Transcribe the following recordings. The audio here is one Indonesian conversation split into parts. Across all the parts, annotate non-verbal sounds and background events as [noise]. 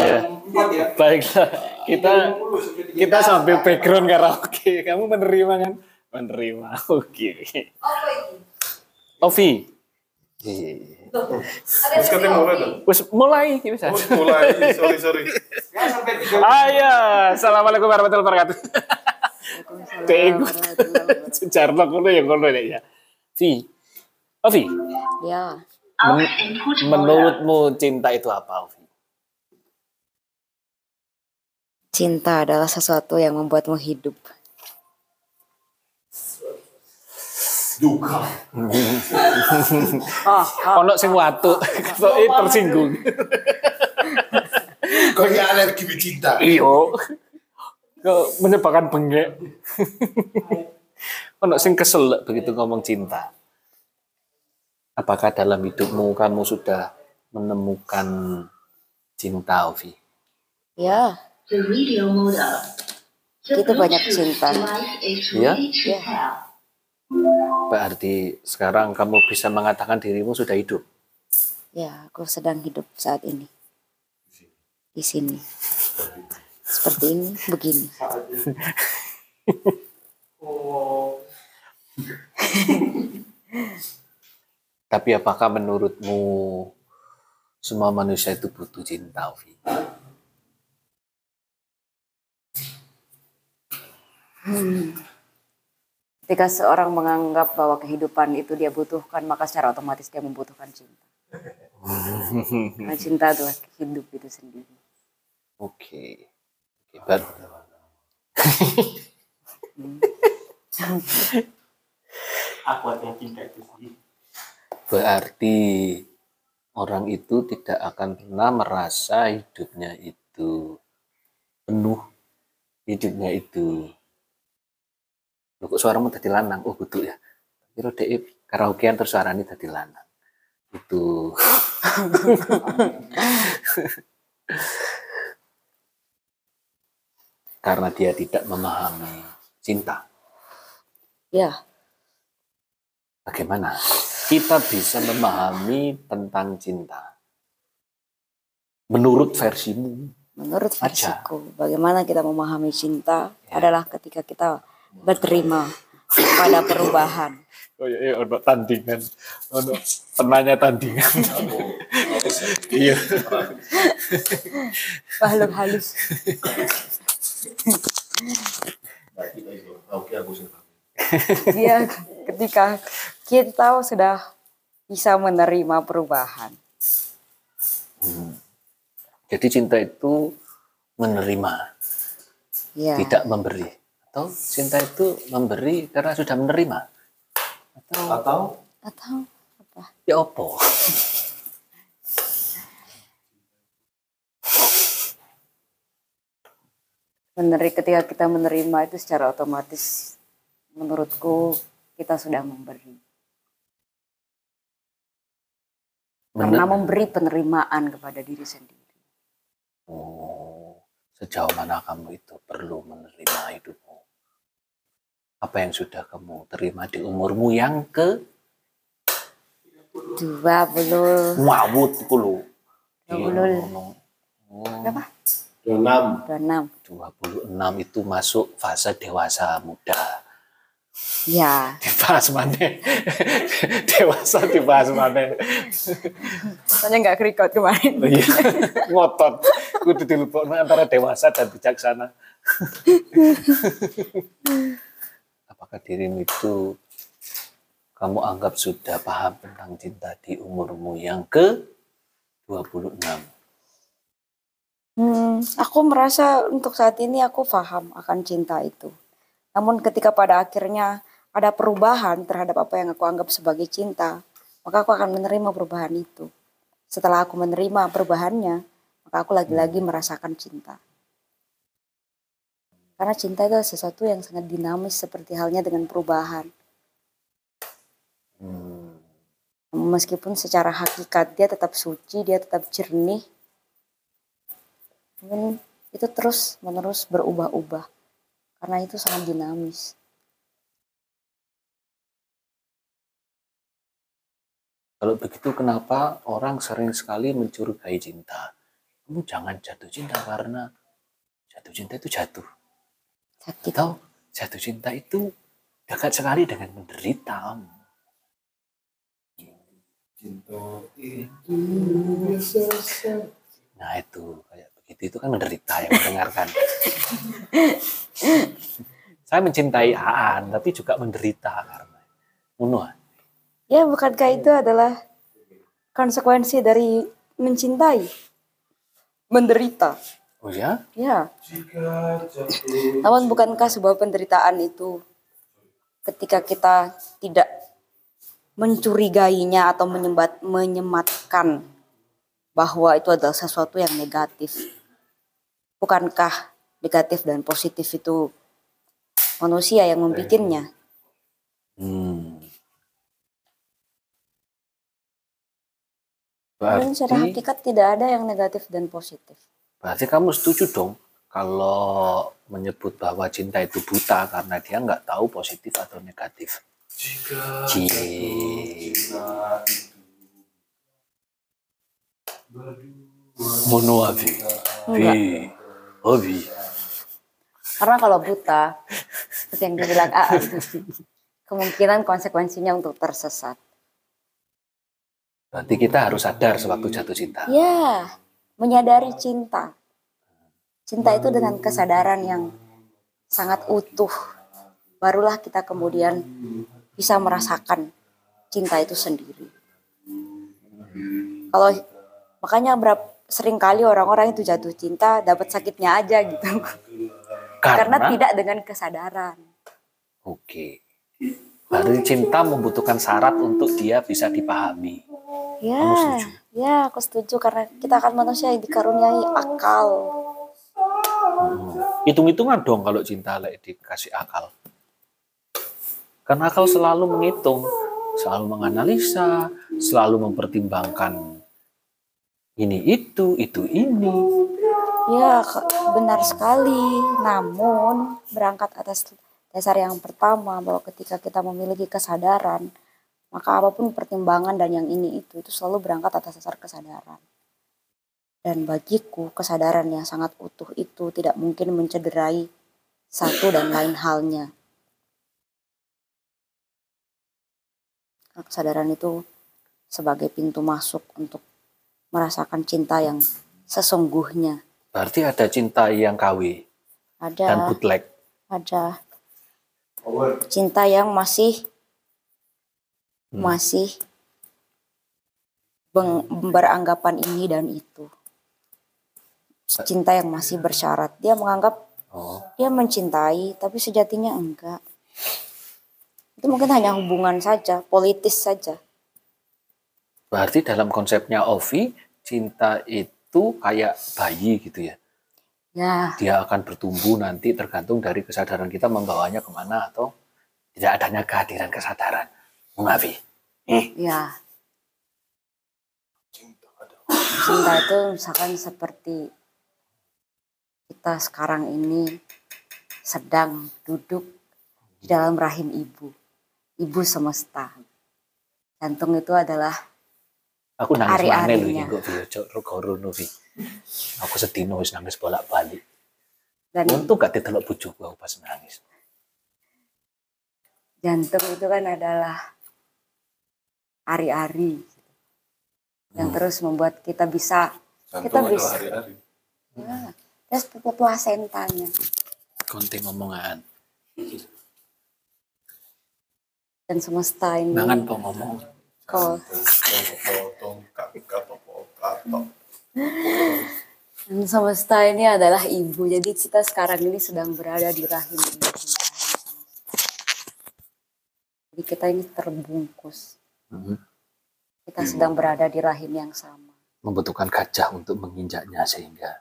Ya. Empat ya. Baiklah, kita kita sambil background karaoke. Kamu menerima kan? Menerima. [laughs] Oke. Apa ini? Ovi. Ada Terus katanya mulai dong. Wes mulai bisa. Oh, mulai. Sorry, sorry. Ya, sampai tiga. Ayo, assalamualaikum warahmatullahi wabarakatuh. Tegut. Sejarah kono ya kono ya. Vi. Ovi, Ya. men- menurutmu cinta itu apa, Ovi? Cinta adalah sesuatu yang membuatmu hidup. Duka. [laughs] Ono sing watu, ketoke [laughs] tersinggung. [laughs] Kayaknya alergi cinta. Iyo. Kok menyebabkan bengek. Ono sing kesel begitu ngomong cinta. Apakah dalam hidupmu kamu sudah menemukan cinta, Ovi? Ya, Kita banyak cinta. Ya? Ya. Berarti sekarang kamu bisa mengatakan dirimu sudah hidup. ya, aku sedang hidup saat ini. Di sini. Seperti ini, begini. Tapi apakah menurutmu semua manusia itu butuh cinta, Ovi? Ketika seorang menganggap bahwa kehidupan itu dia butuhkan, maka secara otomatis dia membutuhkan cinta. Karena cinta adalah hidup itu sendiri. Oke. Oke, ber- Aku ada cinta itu berarti orang itu tidak akan pernah merasa hidupnya itu penuh. Hidupnya itu Loh, kok suaramu tadi lanang? Oh, betul ya. Kira dek karaokean terus suaranya tadi lanang. Itu. [laughs] Karena dia tidak memahami cinta. Ya, Bagaimana kita bisa memahami tentang cinta? Menurut versimu, menurut Aja. versiku, bagaimana kita memahami cinta adalah ketika kita berterima pada perubahan. oh iya, iya ono tandingan, ono penanya tandingan. iya. Makhluk halus. Dia ketika kita sudah bisa menerima perubahan. Jadi cinta itu menerima, Ya, tidak memberi. Atau cinta itu memberi karena sudah menerima. Atau Atau atau apa? ya opo? Meneri, ketika kita menerima itu secara otomatis menurutku kita sudah memberi. Karena Mener- memberi penerimaan kepada diri sendiri. Oh, sejauh mana kamu itu perlu menerima hidupmu? Apa yang sudah kamu terima di umurmu yang ke Dua puluh wawut. Dua puluh. Oh, berapa? enam. Dua enam. 26 itu masuk fase dewasa muda. Ya, [laughs] Dibahas mana? [laughs] dewasa dibahas mana? soalnya nggak kerikot kemarin. Oh iya, [laughs] ngotot. Kudu dilupukno antara dewasa dan bijaksana. Apakah dirimu itu kamu anggap sudah paham tentang cinta di umurmu yang ke 26? Hmm, aku merasa untuk saat ini aku paham akan cinta itu. Namun ketika pada akhirnya ada perubahan terhadap apa yang aku anggap sebagai cinta, maka aku akan menerima perubahan itu. Setelah aku menerima perubahannya, maka aku lagi-lagi merasakan cinta. Karena cinta itu sesuatu yang sangat dinamis seperti halnya dengan perubahan. Hmm. Meskipun secara hakikat dia tetap suci, dia tetap jernih. Namun itu terus menerus berubah-ubah. Karena itu sangat dinamis. Kalau begitu kenapa orang sering sekali mencurigai cinta? kamu jangan jatuh cinta karena jatuh cinta itu jatuh sakit atau jatuh cinta itu dekat sekali dengan menderita kamu. Cinta itu biasa. Nah itu kayak begitu itu kan menderita yang mendengarkan. [laughs] Saya mencintai Aan tapi juga menderita karena Uno. ya bukankah itu adalah konsekuensi dari mencintai menderita Oh ya? ya namun bukankah sebuah penderitaan itu ketika kita tidak mencurigainya atau menyembat, menyematkan bahwa itu adalah sesuatu yang negatif. Bukankah negatif dan positif itu manusia yang membikinnya? Hmm. Dan secara Berarti, hakikat tidak ada yang negatif dan positif. Berarti kamu setuju dong kalau menyebut bahwa cinta itu buta karena dia nggak tahu positif atau negatif. Jika Cie. cinta itu berdua. Hobi. Karena kalau buta, seperti yang dibilang Aan, kemungkinan konsekuensinya untuk tersesat. Berarti kita harus sadar sewaktu jatuh cinta. Ya, menyadari cinta. Cinta itu dengan kesadaran yang sangat utuh. Barulah kita kemudian bisa merasakan cinta itu sendiri. Kalau makanya berapa sering kali orang-orang itu jatuh cinta dapat sakitnya aja gitu. Karena, Karena, tidak dengan kesadaran. Oke. Berarti cinta membutuhkan syarat untuk dia bisa dipahami. Ya, Kamu setuju? Ya aku setuju karena kita akan manusia yang dikaruniai akal. Hmm. Hitung-hitungan dong kalau cinta lek dikasih akal. Karena akal selalu menghitung, selalu menganalisa, selalu mempertimbangkan ini itu, itu ini. Ya, benar sekali. Namun, berangkat atas dasar yang pertama bahwa ketika kita memiliki kesadaran, maka apa pun pertimbangan dan yang ini itu itu selalu berangkat atas dasar kesadaran. Dan bagiku, kesadaran yang sangat utuh itu tidak mungkin mencederai satu dan lain halnya. Kesadaran itu sebagai pintu masuk untuk merasakan cinta yang sesungguhnya. Berarti ada cinta yang KW Ada dan bootleg. ada cinta yang masih Hmm. masih beranggapan ini dan itu. Cinta yang masih bersyarat. Dia menganggap Oh, dia mencintai tapi sejatinya enggak. Itu mungkin hanya hubungan saja politis saja. Berarti dalam konsepnya Ovi, cinta itu kayak bayi gitu ya. ya. Dia akan bertumbuh nanti tergantung dari kesadaran kita membawanya ke mana atau tidak adanya kehadiran kesadaran. Mengafi. ya cinta itu misalkan seperti kita sekarang ini sedang duduk di dalam rahim ibu ibu semesta jantung itu adalah Aku nangis mana lho Ari-arinya. iki kok video cok rono Vi. Aku sedino wis nangis bolak-balik. dan Untung gak ditelok bojoku aku pas nangis. jantung itu kan adalah ari-ari yang terus membuat kita bisa kita bisa hari-hari. ya, terus plasentanya Konten ngomongan. dan semesta ini Mangan po ngomong. kok Potong, kakak, potong. dan semesta ini adalah ibu jadi kita sekarang ini sedang berada di rahim ibu jadi kita ini terbungkus Mhm. kita sedang berada di rahim yang sama Membutuhkan gajah untuk menginjaknya sehingga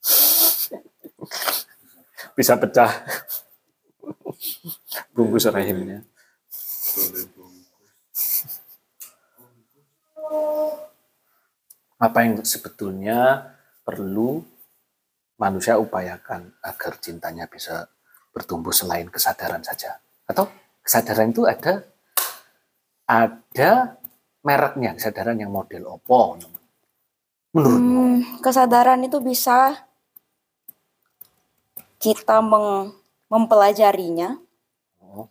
[laughs] bisa pecah bungkus rahimnya. Apa yang sebetulnya perlu manusia upayakan agar cintanya bisa bertumbuh selain kesadaran saja? Atau kesadaran itu ada ada mereknya, kesadaran yang model opo? Menurutmu? Hmm, kesadaran itu bisa kita meng- mempelajarinya, Oh.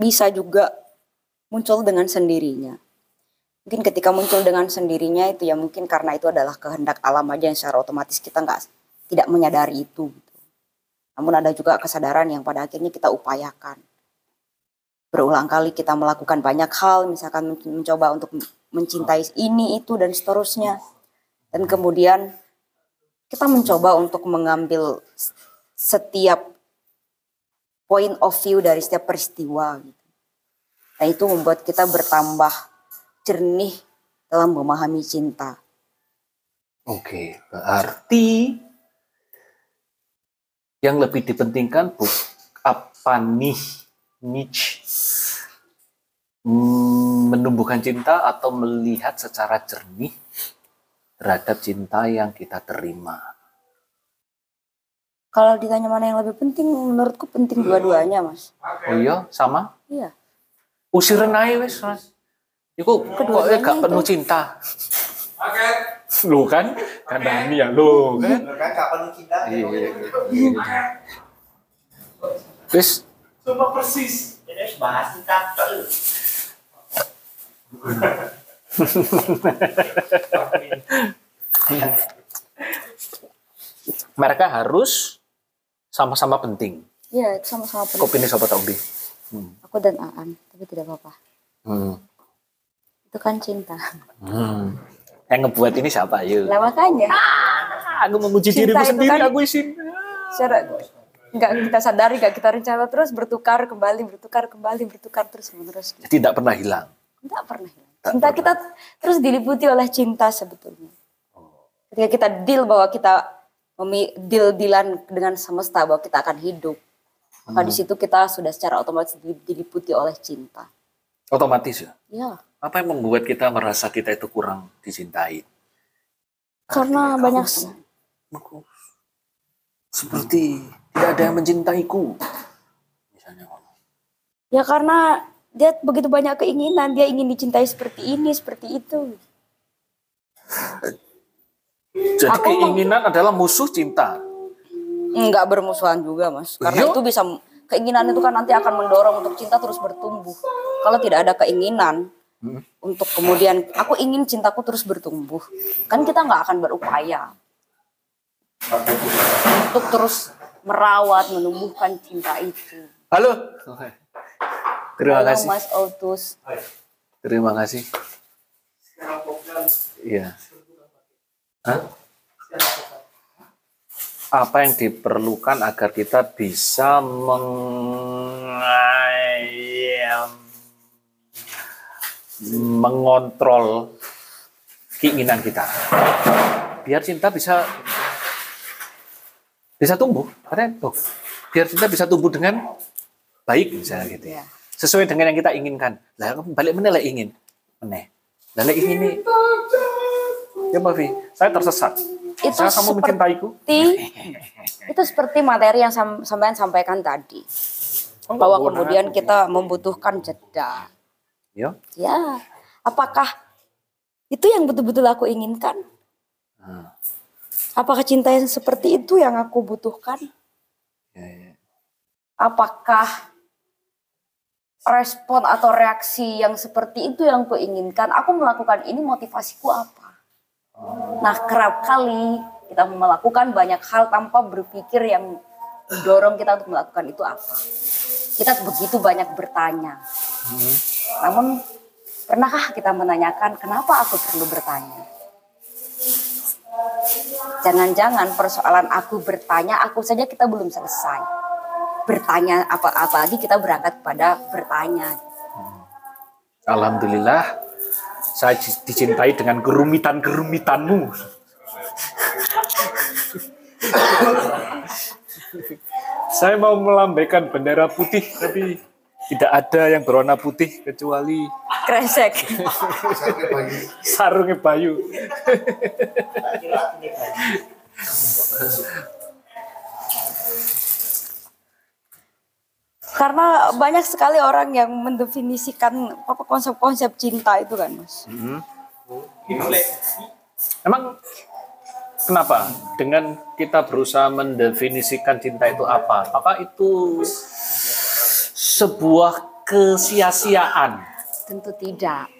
bisa juga muncul dengan sendirinya. Mungkin ketika muncul dengan sendirinya itu ya mungkin karena itu adalah kehendak alam aja yang secara otomatis kita nggak tidak menyadari itu. gitu. Namun ada juga kesadaran yang pada akhirnya kita upayakan. Berulang kali kita melakukan banyak hal, misalkan men- mencoba untuk mencintai ini, itu, dan seterusnya. Dan kemudian kita mencoba untuk mengambil setiap point of view dari setiap peristiwa. Gitu. Nah itu membuat kita bertambah jernih dalam memahami cinta. Oke, berarti yang lebih dipentingkan bu apa nih niche Hmm, menumbuhkan cinta atau melihat secara jernih terhadap cinta yang kita terima. Kalau ditanya mana yang lebih penting, menurutku penting dua-duanya, Mas. Oh iya, sama? Iya. Usirin aja wis, Mas. Iku kok gak itu. penuh cinta. Lu kan, kan Dani ya lu kan. Bener kan kapan lu cinta? Iya. Wis, Sumpah persis. Ini harus bahas kita. mereka harus sama-sama penting. Iya, itu sama-sama penting. Kopi ini sobat Ombi. Aku dan Aan, tapi tidak apa-apa. Hmm. Itu kan cinta. Hmm. Yang ngebuat ini siapa? Yuk. Lah makanya, Aku memuji Cinta dirimu sendiri, kan- aku isin. secara nggak kita sadari, nggak kita rencana terus bertukar kembali, bertukar kembali, bertukar terus menerus. Tidak pernah hilang. Tidak pernah hilang. Tak Cinta pernah. kita terus diliputi oleh cinta sebetulnya. Ketika kita deal bahwa kita memi- deal-dealan dengan semesta bahwa kita akan hidup, maka di situ kita sudah secara otomatis di- diliputi oleh cinta. Otomatis ya. Ya, Apa yang membuat kita merasa kita itu kurang dicintai? karena banyak Aku seperti tidak ada yang mencintaiku. Misalnya ngomong. ya karena dia begitu banyak keinginan, dia ingin dicintai seperti ini, seperti itu. Jadi Aku mau- keinginan adalah musuh cinta. Enggak bermusuhan juga, Mas. Karena Iya. itu bisa keinginan itu kan nanti akan mendorong untuk cinta terus bertumbuh. Kalau tidak ada keinginan Hmm. untuk kemudian aku ingin cintaku terus bertumbuh, kan kita nggak akan berupaya untuk terus merawat, menumbuhkan cinta itu. Halo. Terima Halo, kasih. Mas Autus. Terima kasih. Iya. Hah? Apa yang diperlukan agar kita bisa mengayam, mengontrol keinginan kita. Biar cinta bisa bisa tumbuh. Katanya tuh, biar cinta bisa tumbuh dengan baik misalnya gitu ya sesuai dengan yang kita inginkan. Lah balik meneh lek ingin. Meneh. Lek ingin nih. Ya Mbak Vi, saya tersesat. Itu saya kamu mencintaiku. [laughs] itu seperti materi yang sam sampean sampaikan tadi. Bahwa kemudian kita membutuhkan jeda. Ya. Ya, apakah itu yang betul-betul aku inginkan? Nah, Apakah cinta yang seperti itu yang aku butuhkan? ya, ya. Apakah respon atau reaksi yang seperti itu yang aku inginkan? Aku melakukan ini motivasiku apa? Nah, kerap kali kita melakukan banyak hal tanpa berpikir yang dorong kita untuk melakukan itu apa. Kita begitu banyak bertanya. Namun, pernahkah kita menanyakan kenapa aku perlu bertanya? Jangan-jangan persoalan aku bertanya, aku saja kita belum selesai. Bertanya apa-apa lagi kita berangkat pada bertanya. Alhamdulillah saya di- dicintai dengan kerumitan-kerumitanmu. saya mau melambaikan bendera putih tapi tidak ada yang berwarna putih kecuali Kresek. Sarungnya Bayu. Karena banyak sekali orang yang mendefinisikan apa konsep-konsep cinta itu kan, Mas. Emang Kenapa? Dengan kita berusaha mendefinisikan cinta itu apa? Apakah itu sebuah kesia-siaan? Tentu tidak.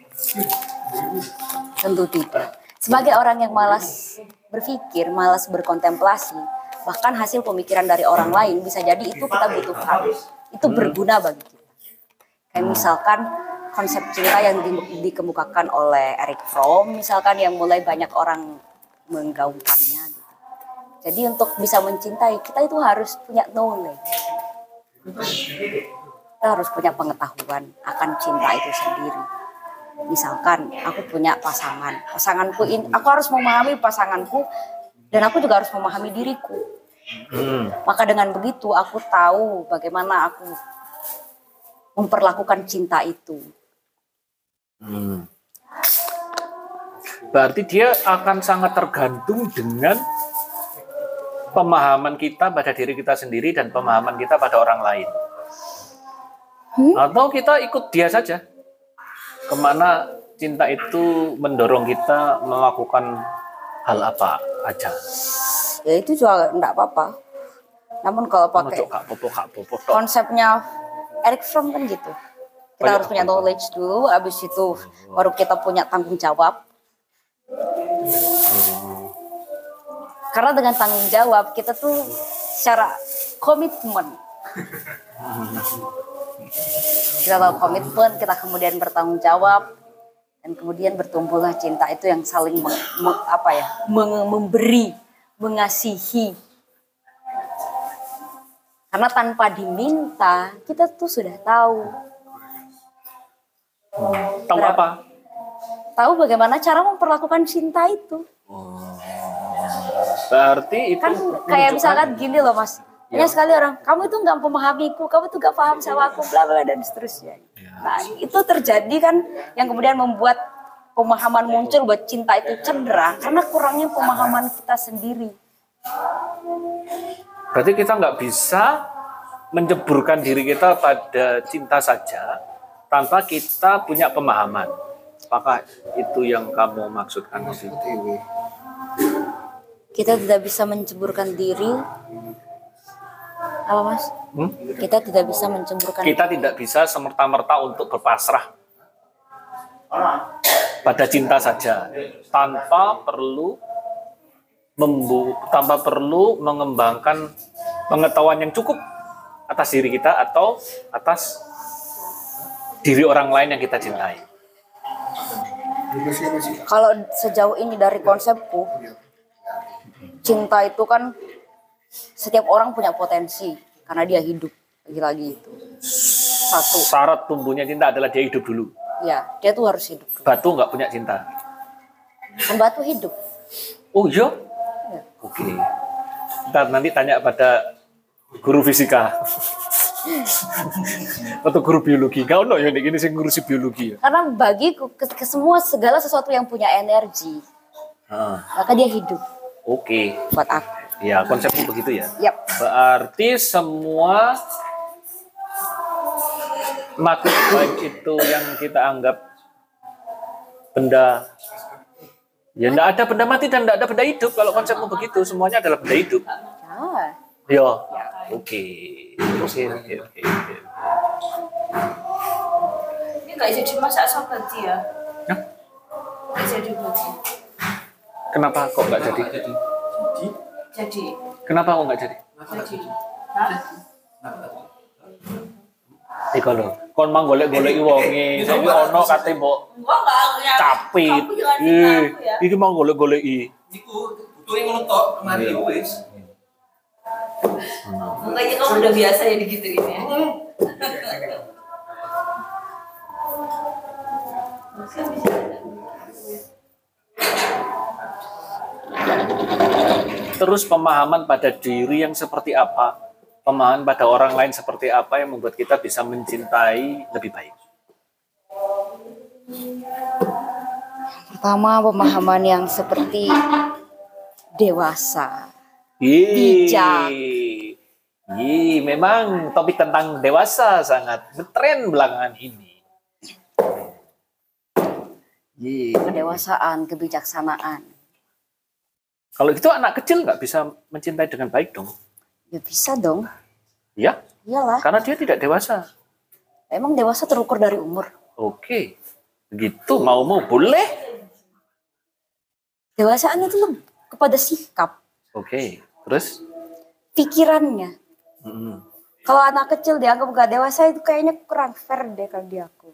Tentu tidak. Sebagai orang yang malas berpikir, malas berkontemplasi, bahkan hasil pemikiran dari orang lain bisa jadi itu kita butuhkan. Itu berguna bagi kita. Kayak misalkan konsep cinta yang di- dikemukakan oleh Eric Fromm, misalkan yang mulai banyak orang menggaungkannya. Gitu. Jadi untuk bisa mencintai, kita itu harus punya knowledge. Kita harus punya pengetahuan akan cinta itu sendiri. Misalkan aku punya pasangan, pasanganku ini, aku harus memahami pasanganku dan aku juga harus memahami diriku. Hmm. Maka dengan begitu aku tahu bagaimana aku memperlakukan cinta itu. Hmm. Berarti dia akan sangat tergantung dengan pemahaman kita pada diri kita sendiri dan pemahaman kita pada orang lain. Atau kita ikut dia saja. Ke mana cinta itu mendorong kita melakukan hal apa aja. Ya itu juga enggak apa-apa. Namun kalau pakai kak popo kak popo konsepnya Eric Fromm kan gitu. Kita Banyak harus punya knowledge dulu, habis itu baru kita punya tanggung jawab. Karena dengan tanggung jawab kita tuh secara komitmen. [laughs] kita tahu komitmen, kita kemudian bertanggung jawab dan kemudian bertumbuhlah cinta itu yang saling meng- meng- apa ya, meng- memberi, mengasihi. Karena tanpa diminta, kita tuh sudah tahu. Tahu apa? Tahu bagaimana cara memperlakukan cinta itu. Berarti itu Kan kayak misalkan gini loh mas. Banyak sekali orang, kamu itu nggak memahamiku, kamu tuh nggak paham sama aku, bla bla dan seterusnya. Nah itu terjadi kan yang kemudian membuat pemahaman muncul buat cinta itu cedera karena kurangnya pemahaman kita sendiri. Berarti kita nggak bisa menjeburkan diri kita pada cinta saja tanpa kita punya pemahaman. Apakah itu yang kamu maksudkan? Kita tidak bisa menceburkan diri. Apa mas? Hmm? Kita tidak bisa menceburkan Kita tidak bisa semerta-merta untuk berpasrah pada cinta saja tanpa perlu membu tanpa perlu mengembangkan pengetahuan yang cukup atas diri kita atau atas diri orang lain yang kita cintai. Kalau sejauh ini dari konsepku, cinta itu kan setiap orang punya potensi karena dia hidup lagi-lagi itu. Satu, Syarat tumbuhnya cinta adalah dia hidup dulu. ya dia tuh harus hidup. Batu nggak punya cinta. Pembantu hidup. Oh iya? Ya. Oke. Ntar nanti tanya pada guru fisika. [laughs] Atau guru biologi. Kau no ya ini sing ngurusi biologi ya. Karena bagiku ke, ke semua segala sesuatu yang punya energi, Ah, maka dia hidup Oke. buat aku. Ya, konsepnya begitu ya. Yap. Berarti semua makhluk baik itu yang kita anggap benda ya enggak ada benda mati dan enggak ada benda hidup kalau konsepmu begitu semuanya adalah benda hidup Ya. ya oke oke oke. Ini nggak jadi masak spaghetti ya? Hah? Nggak jadi berarti. kenapa kok nggak jadi Jadi, kenapa kok nggak jadi jadi. Lho, kon mang golek-golek wonge, saiki ono kate mbok Gua nggak ya. capit. Ya. iki mang golek-golek i. Iku butuhe ngono tok kemari wis. Makanya kamu udah biasa ya digituin ya. Terus pemahaman pada diri yang seperti apa, pemahaman pada orang lain seperti apa yang membuat kita bisa mencintai lebih baik. Pertama pemahaman yang seperti dewasa. Bijak. Ih, memang topik tentang dewasa sangat ngetren belakangan ini. Ih, kedewasaan, kebijaksanaan. Kalau itu anak kecil nggak bisa mencintai dengan baik dong. Ya bisa dong. Ya, Iyalah. karena dia tidak dewasa. Emang dewasa terukur dari umur. Oke. Begitu mau-mau boleh. Dewasaan itu lebih kepada sikap, Oke. Terus? pikirannya. Mm-mm. Kalau anak kecil dianggap gak dewasa itu kayaknya kurang fair deh kalau di aku.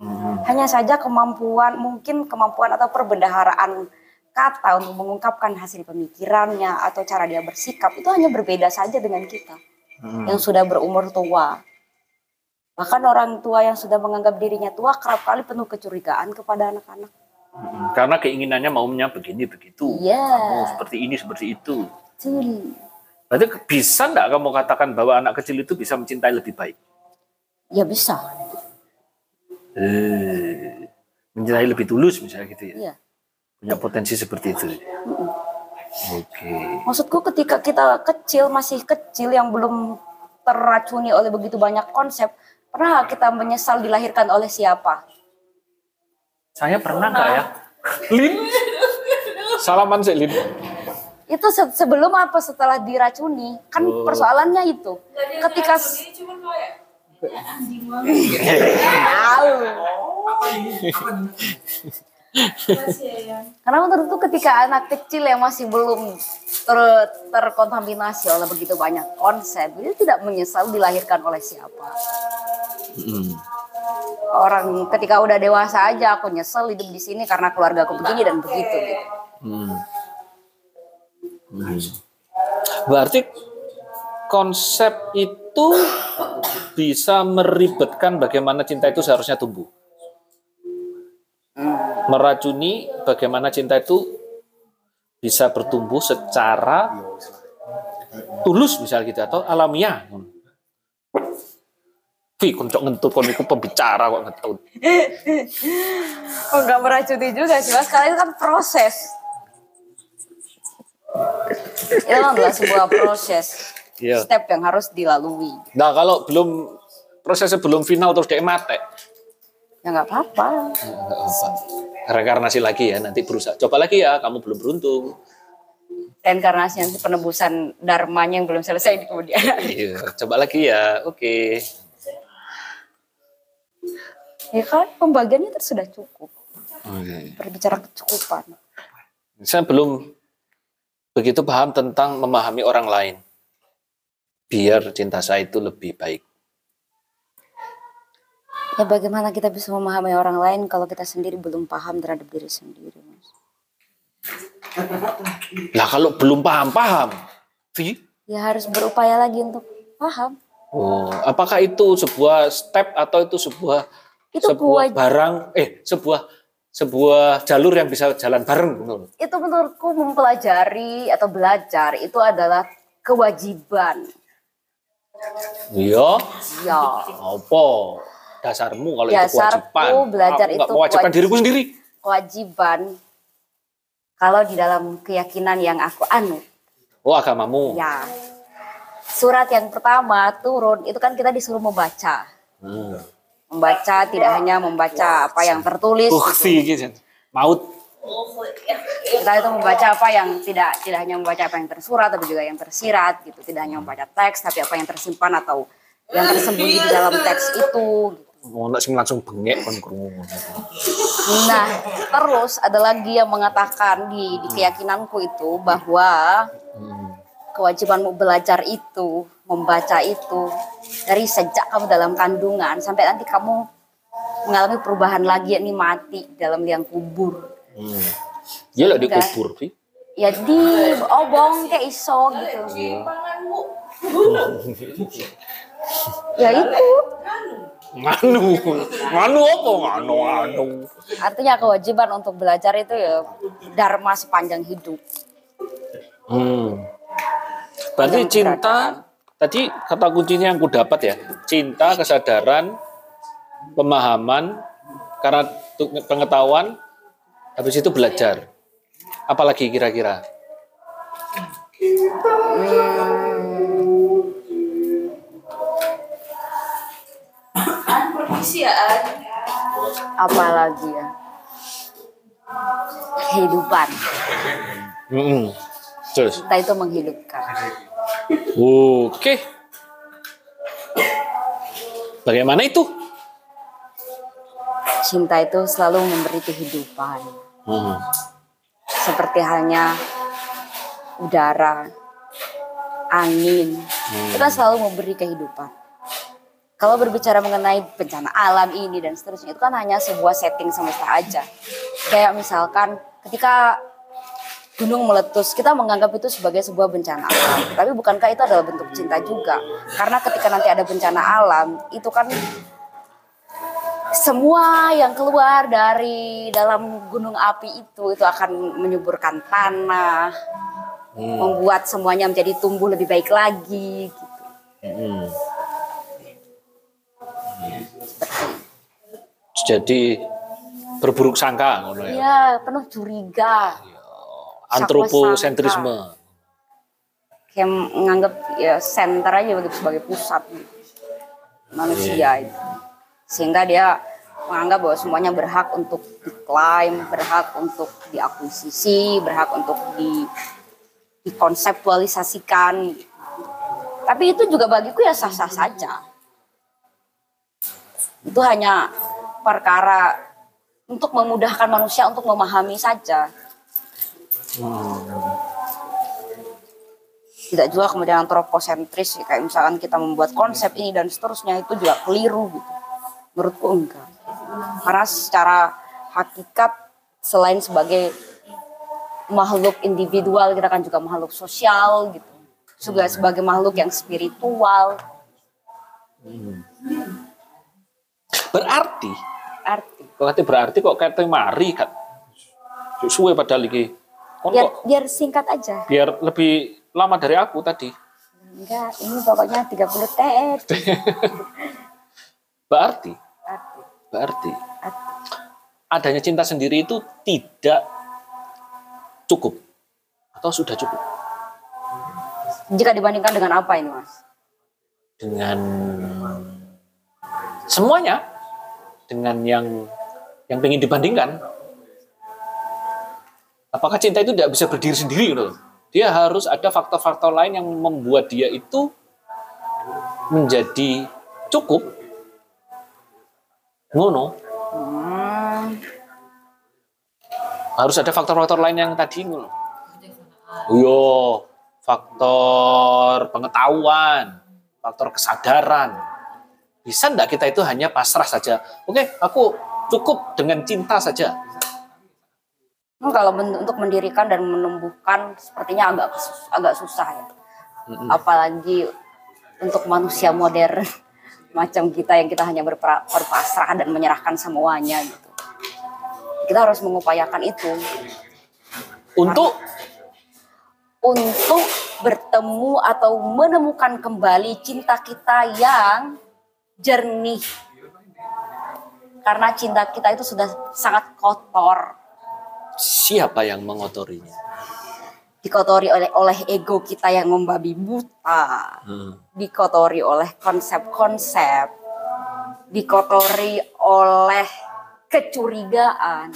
Mm-mm. Hanya saja kemampuan, mungkin kemampuan atau perbendaharaan kata untuk mengungkapkan hasil pemikirannya atau cara dia bersikap itu hanya berbeda saja dengan kita Mm-mm. yang sudah berumur tua. Bahkan orang tua yang sudah menganggap dirinya tua kerap kali penuh kecurigaan kepada anak-anak. Mm-mm. Karena keinginannya maunya begini begitu. Iya. Kamu seperti ini seperti itu. Betul. Berarti bisa nggak kamu katakan bahwa anak kecil itu bisa mencintai lebih baik? Ya bisa. Eh, mencintai lebih tulus misalnya gitu ya. Iya. Punya potensi seperti itu. Oke. Maksudku ketika kita kecil, masih kecil yang belum terracuni oleh begitu banyak konsep, pernah kita menyesal dilahirkan oleh siapa? Saya pernah nggak ya? Lin. Salaman sih Lin. Itu se- sebelum apa setelah diracuni? Kan Oh. persoalannya itu. Ketika ini cuma kayak ya anjing banget tahu. Apa ini? Apa ini? [laughs] Ya. Karena menurutku ketika anak kecil yang masih belum ter- terkontaminasi oleh begitu banyak konsep, dia tidak menyesal dilahirkan oleh siapa. Mm. Orang ketika udah dewasa aja aku nyesel hidup di sini karena keluarga aku begini dan begitu gitu. Hmm. Hmm. Berarti konsep itu bisa meribetkan bagaimana cinta itu seharusnya tumbuh. Meracuni bagaimana cinta itu bisa bertumbuh secara tulus misalnya gitu atau alamiah. Fi, koncok ngentut kon iku pembicara kok ngentut. Oh nggak meracuni juga sih mas, itu kan proses. Itu adalah sebuah proses, Iya. step yang harus dilalui. Nah, kalau belum prosesnya belum final terus dia mate, Ya nggak apa-apa. Nggak apa. Reinkarnasi lagi ya, nanti berusaha. Coba lagi ya, kamu belum beruntung. Reinkarnasi nanti penebusan dharmanya yang belum selesai di kemudian. Iya, coba lagi ya. Oke. Ya kan pembagiannya itu sudah cukup. Oke. Berbicara kecukupan. Saya belum begitu paham tentang memahami orang lain. Biar cinta saya itu lebih baik. Ya bagaimana kita bisa memahami orang lain kalau kita sendiri belum paham terhadap diri sendiri, Mas? Lah kalau belum paham, paham. Vi? Ya harus berupaya lagi untuk paham. Oh, apakah itu sebuah step atau itu sebuah Itu sebuah barang eh sebuah sebuah jalur yang bisa jalan bareng menurut. itu menurutku mempelajari atau belajar itu adalah kewajiban. Iya. Ya, Apa dasarmu kalau itu Dasarku kewajiban? belajar Aku itu mewajibkan wajib. diriku sendiri. kewajiban kalau di dalam keyakinan yang aku anut. Oh agamamu. Ya. Surat yang pertama turun itu kan kita disuruh membaca. Hmm. Membaca tidak hanya membaca apa yang tertulis. gitu. Ukti gitu. Maut. Oh, ya. Kita itu membaca apa yang tidak tidak hanya membaca apa yang tersurat tapi juga yang tersirat gitu. Tidak hanya membaca teks tapi apa yang tersimpan atau yang tersembunyi di dalam teks itu nak sing langsung bengek kon krungu. Nah, terus ada lagi yang mengatakan di, di keyakinanku itu bahwa Hmm. kewajibanmu belajar itu, membaca itu dari sejak kamu dalam kandungan sampai nanti kamu mengalami perubahan lagi yakni mati dalam liang kubur. Hmm. Iya lah Enggak. dikubur, Vi. Ya di obong kayak iso gitu. Bu. Ya itu Nganu. Nganu apa? Nganu, nganu. artinya kewajiban untuk belajar itu ya dharma sepanjang hidup. Hmm. Berarti Yang cinta tadi kata kuncinya yang ku dapat ya. Cinta, kesadaran, pemahaman, karena pengetahuan, habis itu belajar. Apalagi kira-kira? An permisi ya An. Apalagi ya kehidupan. Mm-mm. Terus. Cinta itu menghidupkan. Oke. Bagaimana itu? Cinta itu selalu memberi kehidupan. Hmm. Seperti halnya udara, angin, itu kan selalu memberi kehidupan. Kalau berbicara mengenai bencana alam ini dan seterusnya, itu kan hanya sebuah setting semesta aja. Kayak misalkan ketika gunung meletus, kita menganggap itu sebagai sebuah bencana alam. Tapi bukankah itu adalah bentuk cinta juga? Karena ketika nanti ada bencana alam, itu kan semua yang keluar dari dalam gunung api itu itu akan menyuburkan tanah, membuat semuanya menjadi tumbuh lebih baik lagi. Gitu. Hmm. Jadi berburuk sangka ngono ya. ya penuh curiga, Antroposentrisme. kayak menganggap ya center aja begitu sebagai pusat gitu. manusia itu, sehingga dia menganggap bahwa semuanya berhak untuk diklaim, berhak untuk diakuisisi, berhak untuk di dikonseptualisasikan. Tapi itu juga bagiku ya sah-sah saja. Itu hanya perkara untuk memudahkan manusia untuk memahami saja. Tidak juga kemudian antroposentris kayak misalkan kita membuat konsep ini dan seterusnya itu juga keliru gitu. Menurutku enggak. Karena secara hakikat selain sebagai makhluk individual kita kan juga makhluk sosial gitu. Juga sebagai makhluk yang spiritual Berarti, arti. berarti berarti kok kate mari kan. Suwe padahal iki. Kon Biar, kok biar singkat aja. biar lebih lama dari aku tadi. Enggak, ini pokoknya 30 TR. [laughs] Berarti, Arti, berarti arti. adanya cinta sendiri itu tidak cukup atau sudah cukup Jika dibandingkan dengan apa ini mas? dengan semuanya dengan yang yang ingin dibandingkan apakah cinta itu tidak bisa berdiri sendiri gitu dia harus ada faktor-faktor lain yang membuat dia itu menjadi cukup ngono. Hmm, harus ada faktor-faktor lain yang tadi ngono. Yo faktor pengetahuan faktor kesadaran bisa enggak kita itu hanya pasrah saja? Oke aku cukup dengan cinta saja. Hmm, kalau untuk mendirikan dan menumbuhkan sepertinya agak agak susah ya. Apalagi untuk manusia modern [laughs] macam kita yang kita hanya berpasrah dan menyerahkan semuanya gitu. Kita harus mengupayakan itu. Untuk? Untuk bertemu atau menemukan kembali cinta kita yang jernih. Karena cinta kita itu sudah sangat kotor, siapa yang mengotorinya? Dikotori oleh oleh ego kita yang membabi buta, dikotori oleh konsep-konsep, dikotori oleh kecurigaan,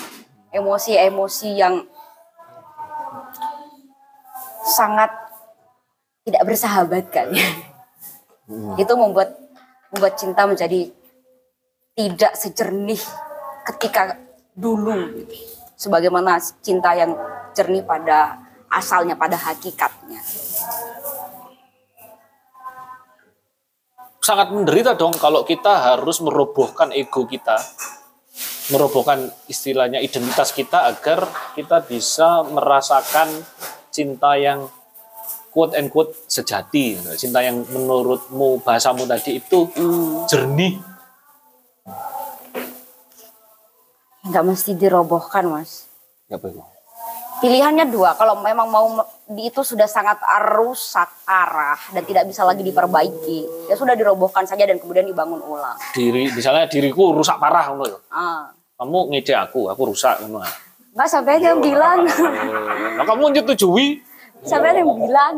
emosi-emosi yang sangat tidak bersahabat kan. Itu membuat membuat cinta menjadi tidak sejernih ketika dulu sebagaimana cinta yang jernih pada asalnya pada hakikatnya. sangat menderita dong kalau kita harus merobohkan ego kita merobohkan istilahnya identitas kita agar kita bisa merasakan cinta yang quote and quote sejati cinta yang menurutmu bahasamu tadi itu jernih Nggak mesti dirobohkan mas. Nggak perlu. Pilihannya dua, kalau memang mau itu sudah sangat rusak arah dan tidak bisa lagi diperbaiki, ya sudah dirobohkan saja dan kemudian dibangun ulang. diri misalnya diriku rusak parah ngono ya. Ah, kamu ngece aku aku rusak ah. nggak sampai yang bilang, [laughs] nah, kamu nyetujui sampai ada yang bilang.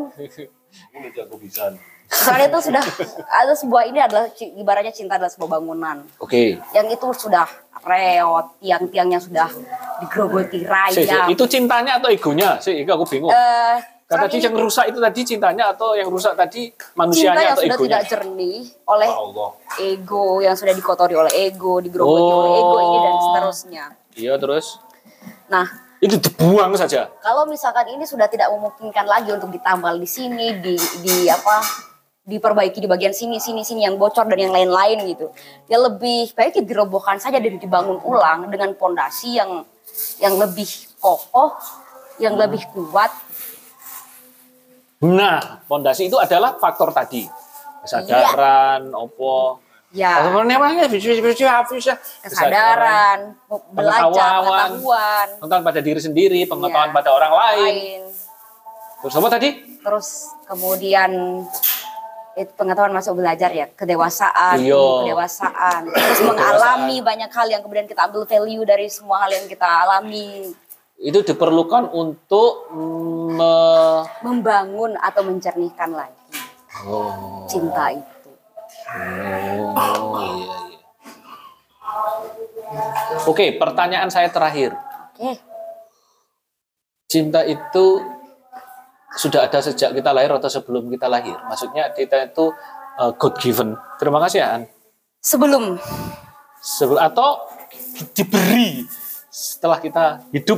Soalnya itu sudah ada sebuah ini adalah ibaratnya cinta adalah sebuah bangunan. oke yang itu sudah reot, tiang-tiangnya sudah digerogoti Si, si, rayap. itu cintanya atau egonya sih aku bingung Eh, Dan tadi yang rusak itu tadi cintanya atau yang rusak tadi cinta manusianya yang atau sudah egonya? tidak jernih oleh Allah. ego yang sudah dikotori oleh ego, digerogoti oleh Oh. ego ini dan seterusnya. Iya terus Nah, itu dibuang saja. kalau misalkan ini sudah tidak memungkinkan lagi untuk ditambal di sini, di di apa diperbaiki di bagian sini, sini, sini yang bocor dan yang lain-lain gitu. Ya lebih baik dirobohkan saja dan dibangun ulang dengan pondasi yang yang lebih kokoh, yang lebih kuat. Nah, pondasi itu adalah faktor tadi. Kesadaran, opo. Ya, Apa namanya? Bisa- bisa- bisa- kesadaran, belajar, Pengetahuan. pengetahuan, pada diri sendiri, pengetahuan Iya. pada orang lain. lain. Terus apa tadi? Terus kemudian itu pengetahuan masuk belajar ya, kedewasaan, Iya. kedewasaan. [clears throat] Terus mengalami banyak hal yang kemudian kita ambil value dari semua hal yang kita alami, Itu diperlukan untuk me- membangun atau mencernihkan lagi oh, cinta itu. Oh, iya, iya. Oke, pertanyaan saya terakhir. Oke, Cinta itu sudah ada sejak kita lahir atau sebelum kita lahir? Maksudnya kita itu uh, God given. Terima kasih ya, An. sebelum Sebelum atau diberi setelah kita hidup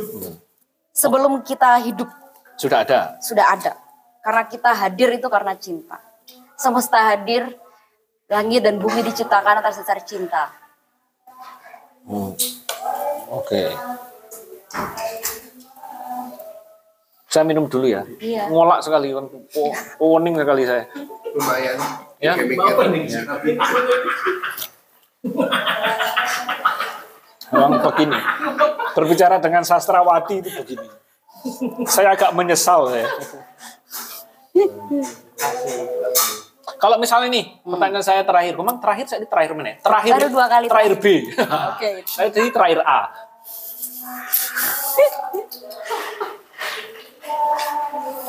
sebelum kita hidup sudah ada. sudah ada. Karena kita hadir itu karena cinta. Semesta hadir, langit dan bumi diciptakan atas dasar cinta. Hmm. Oke. Saya minum dulu ya. Iya. Ngolak sekali, kan. Oh, Poning sekali saya. lumayan Ya. Memang begini. Berbicara dengan sastrawati itu begini. Saya agak menyesal saya. [laughs] Kalau misalnya nih, pertanyaan saya terakhir, memang terakhir saya ini terakhir mana? Terakhir, Baru dua kali terakhir B. [laughs] Oke. saya tadi terakhir A.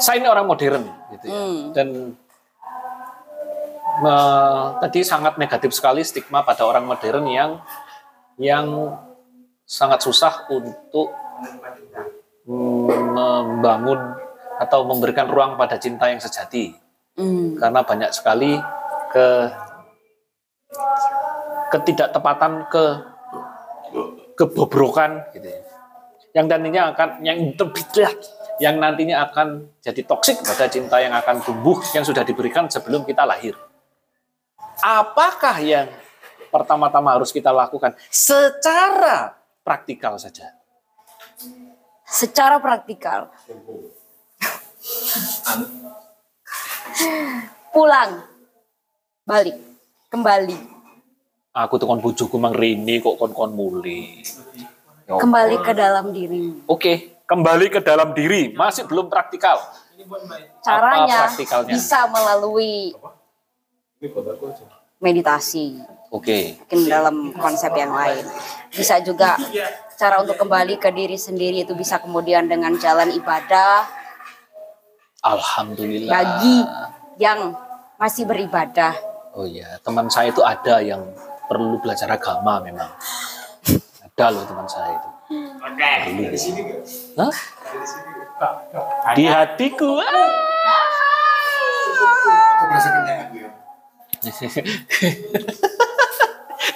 saya ini orang modern, gitu ya. Dan me- tadi sangat negatif sekali stigma pada orang modern yang yang sangat susah untuk membangun atau memberikan ruang pada cinta yang sejati Hmm. karena banyak sekali ke ketidaktepatan ke kebobrokan gitu ya. yang nantinya akan yang terbidah yang nantinya akan jadi toksik pada cinta yang akan tumbuh yang sudah diberikan sebelum kita lahir apakah yang pertama-tama harus kita lakukan secara praktikal saja Secara praktikal. Pulang. Balik. Kembali. aku tuh kon bojoku mang rini kok kon kon muli Ya Kembali ke dalam dirimu. Oke, kembali ke dalam diri. Masih belum praktikal. Caranya praktikalnya? bisa melalui meditasi. Oke. Mungkin dalam konsep yang lain. Bisa juga cara untuk kembali ke diri sendiri itu bisa kemudian dengan jalan ibadah Alhamdulillah. bagi yang masih beribadah. Oh iya, teman saya itu ada yang perlu belajar agama memang. Ada loh teman saya itu. Perlu. Hah? Di hatiku. Aku merasa kenyang ya.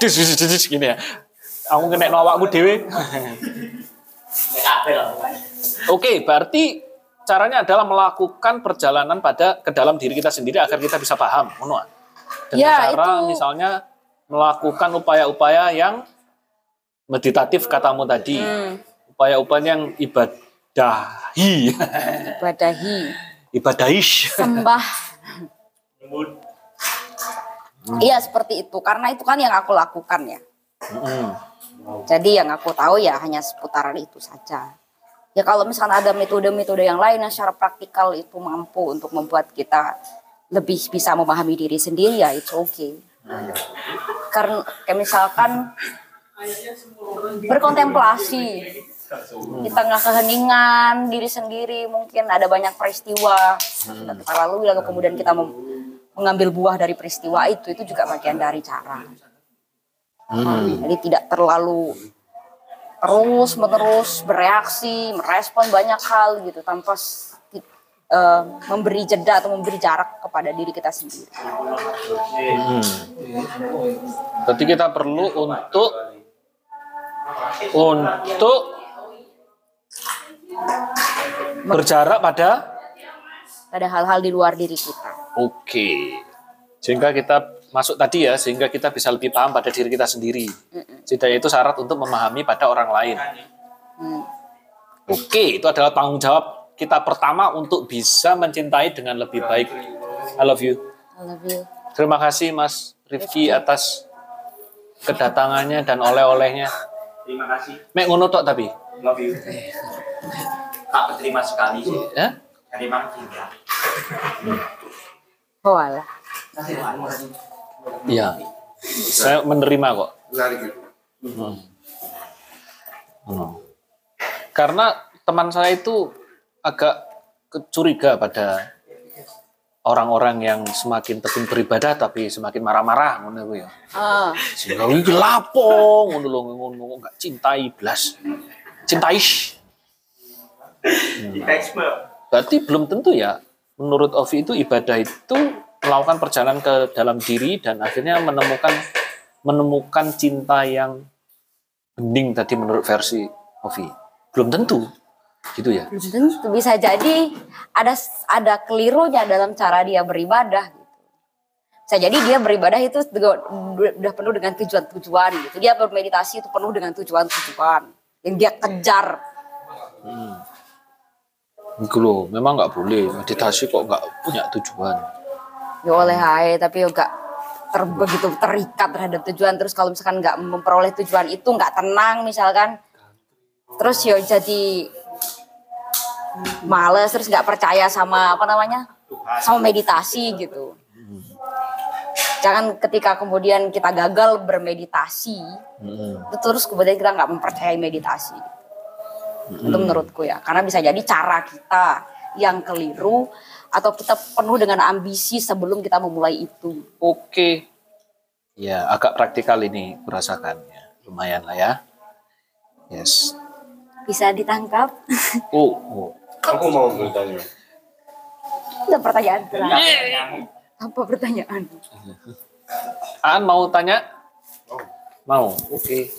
Dus, dus, dus, dus, gini ya. Aku kena awakmu dewe. Oke, berarti caranya adalah melakukan perjalanan pada ke dalam diri kita sendiri agar kita bisa paham, ngono ah? Dengan Ya, cara itu- misalnya melakukan upaya-upaya yang meditatif katamu tadi. Hmm. Upaya-upaya yang ibadahi. Ibadahi, [laughs] Ibadahish. sembah. Iya seperti itu, karena itu kan yang aku lakukan ya. Mm. Jadi yang aku tahu ya hanya seputaran itu saja. Ya kalau misalnya ada metode-metode yang lain yang secara praktikal itu mampu untuk membuat kita lebih bisa memahami diri sendiri ya itu oke. Karena kayak misalkan berkontemplasi di tengah keheningan diri sendiri mungkin ada banyak peristiwa sudah kita lalui lalu kemudian kita mengambil buah dari peristiwa itu itu juga bagian dari cara. Jadi tidak terlalu terus menerus bereaksi, merespon banyak hal gitu tanpa eh, memberi jeda atau memberi jarak kepada diri kita sendiri. Hmm. Berarti kita perlu untuk untuk berjarak pada Ada hal-hal di luar diri kita. oke. Sehingga kita masuk tadi ya, sehingga kita bisa lebih paham pada diri kita sendiri. Setidaknya itu syarat untuk memahami pada orang lain. Hmm. Oke, itu adalah tanggung jawab kita pertama untuk bisa mencintai dengan lebih baik. I love you. I love you. Terima kasih Mas Rifki atas kedatangannya dan oleh-olehnya. Terima kasih. Mek ngono tok tapi. Love you. Tak berterima sekali sih. Ya? Terima cinta. Oh alah. Iya. Saya menerima kok. Lari gitu. Hmm. Karena teman saya itu agak kecuriga pada orang-orang yang semakin tekun beribadah tapi semakin marah-marah ngono ya. Ah, iki lapo ngono lho ngono enggak cintai blas. Cintai. Expert. Berarti belum tentu ya. Menurut Ovi itu ibadah itu melakukan perjalanan ke dalam diri dan akhirnya menemukan menemukan cinta yang bening tadi menurut versi Ovi. Belum tentu. Gitu ya. belum tentu bisa jadi ada ada kelirunya dalam cara dia beribadah gitu. Bisa jadi dia beribadah itu udah penuh dengan tujuan-tujuan gitu. Dia bermeditasi itu penuh dengan tujuan-tujuan yang dia kejar. Gitu loh, memang nggak boleh meditasi kok nggak punya tujuan. Ya oleh hai tapi juga ter, begitu terikat terhadap tujuan. Terus kalau misalkan nggak memperoleh tujuan itu nggak tenang misalkan. Terus ya jadi males terus nggak percaya sama apa namanya sama meditasi gitu. Jangan ketika kemudian kita gagal bermeditasi Mm-mm. terus kemudian kita nggak mempercayai meditasi. Itu menurutku ya karena bisa jadi cara kita yang keliru atau kita penuh dengan ambisi sebelum kita memulai itu Oke. Ya, agak praktikal ini kurasakan. Ya, lumayan lah ya. Yes. bisa ditangkap [laughs] Oh, oh. Aku mau bertanya. itu pertanyaan terakhir apa pertanyaan Aan mau tanya? Mau. Oke.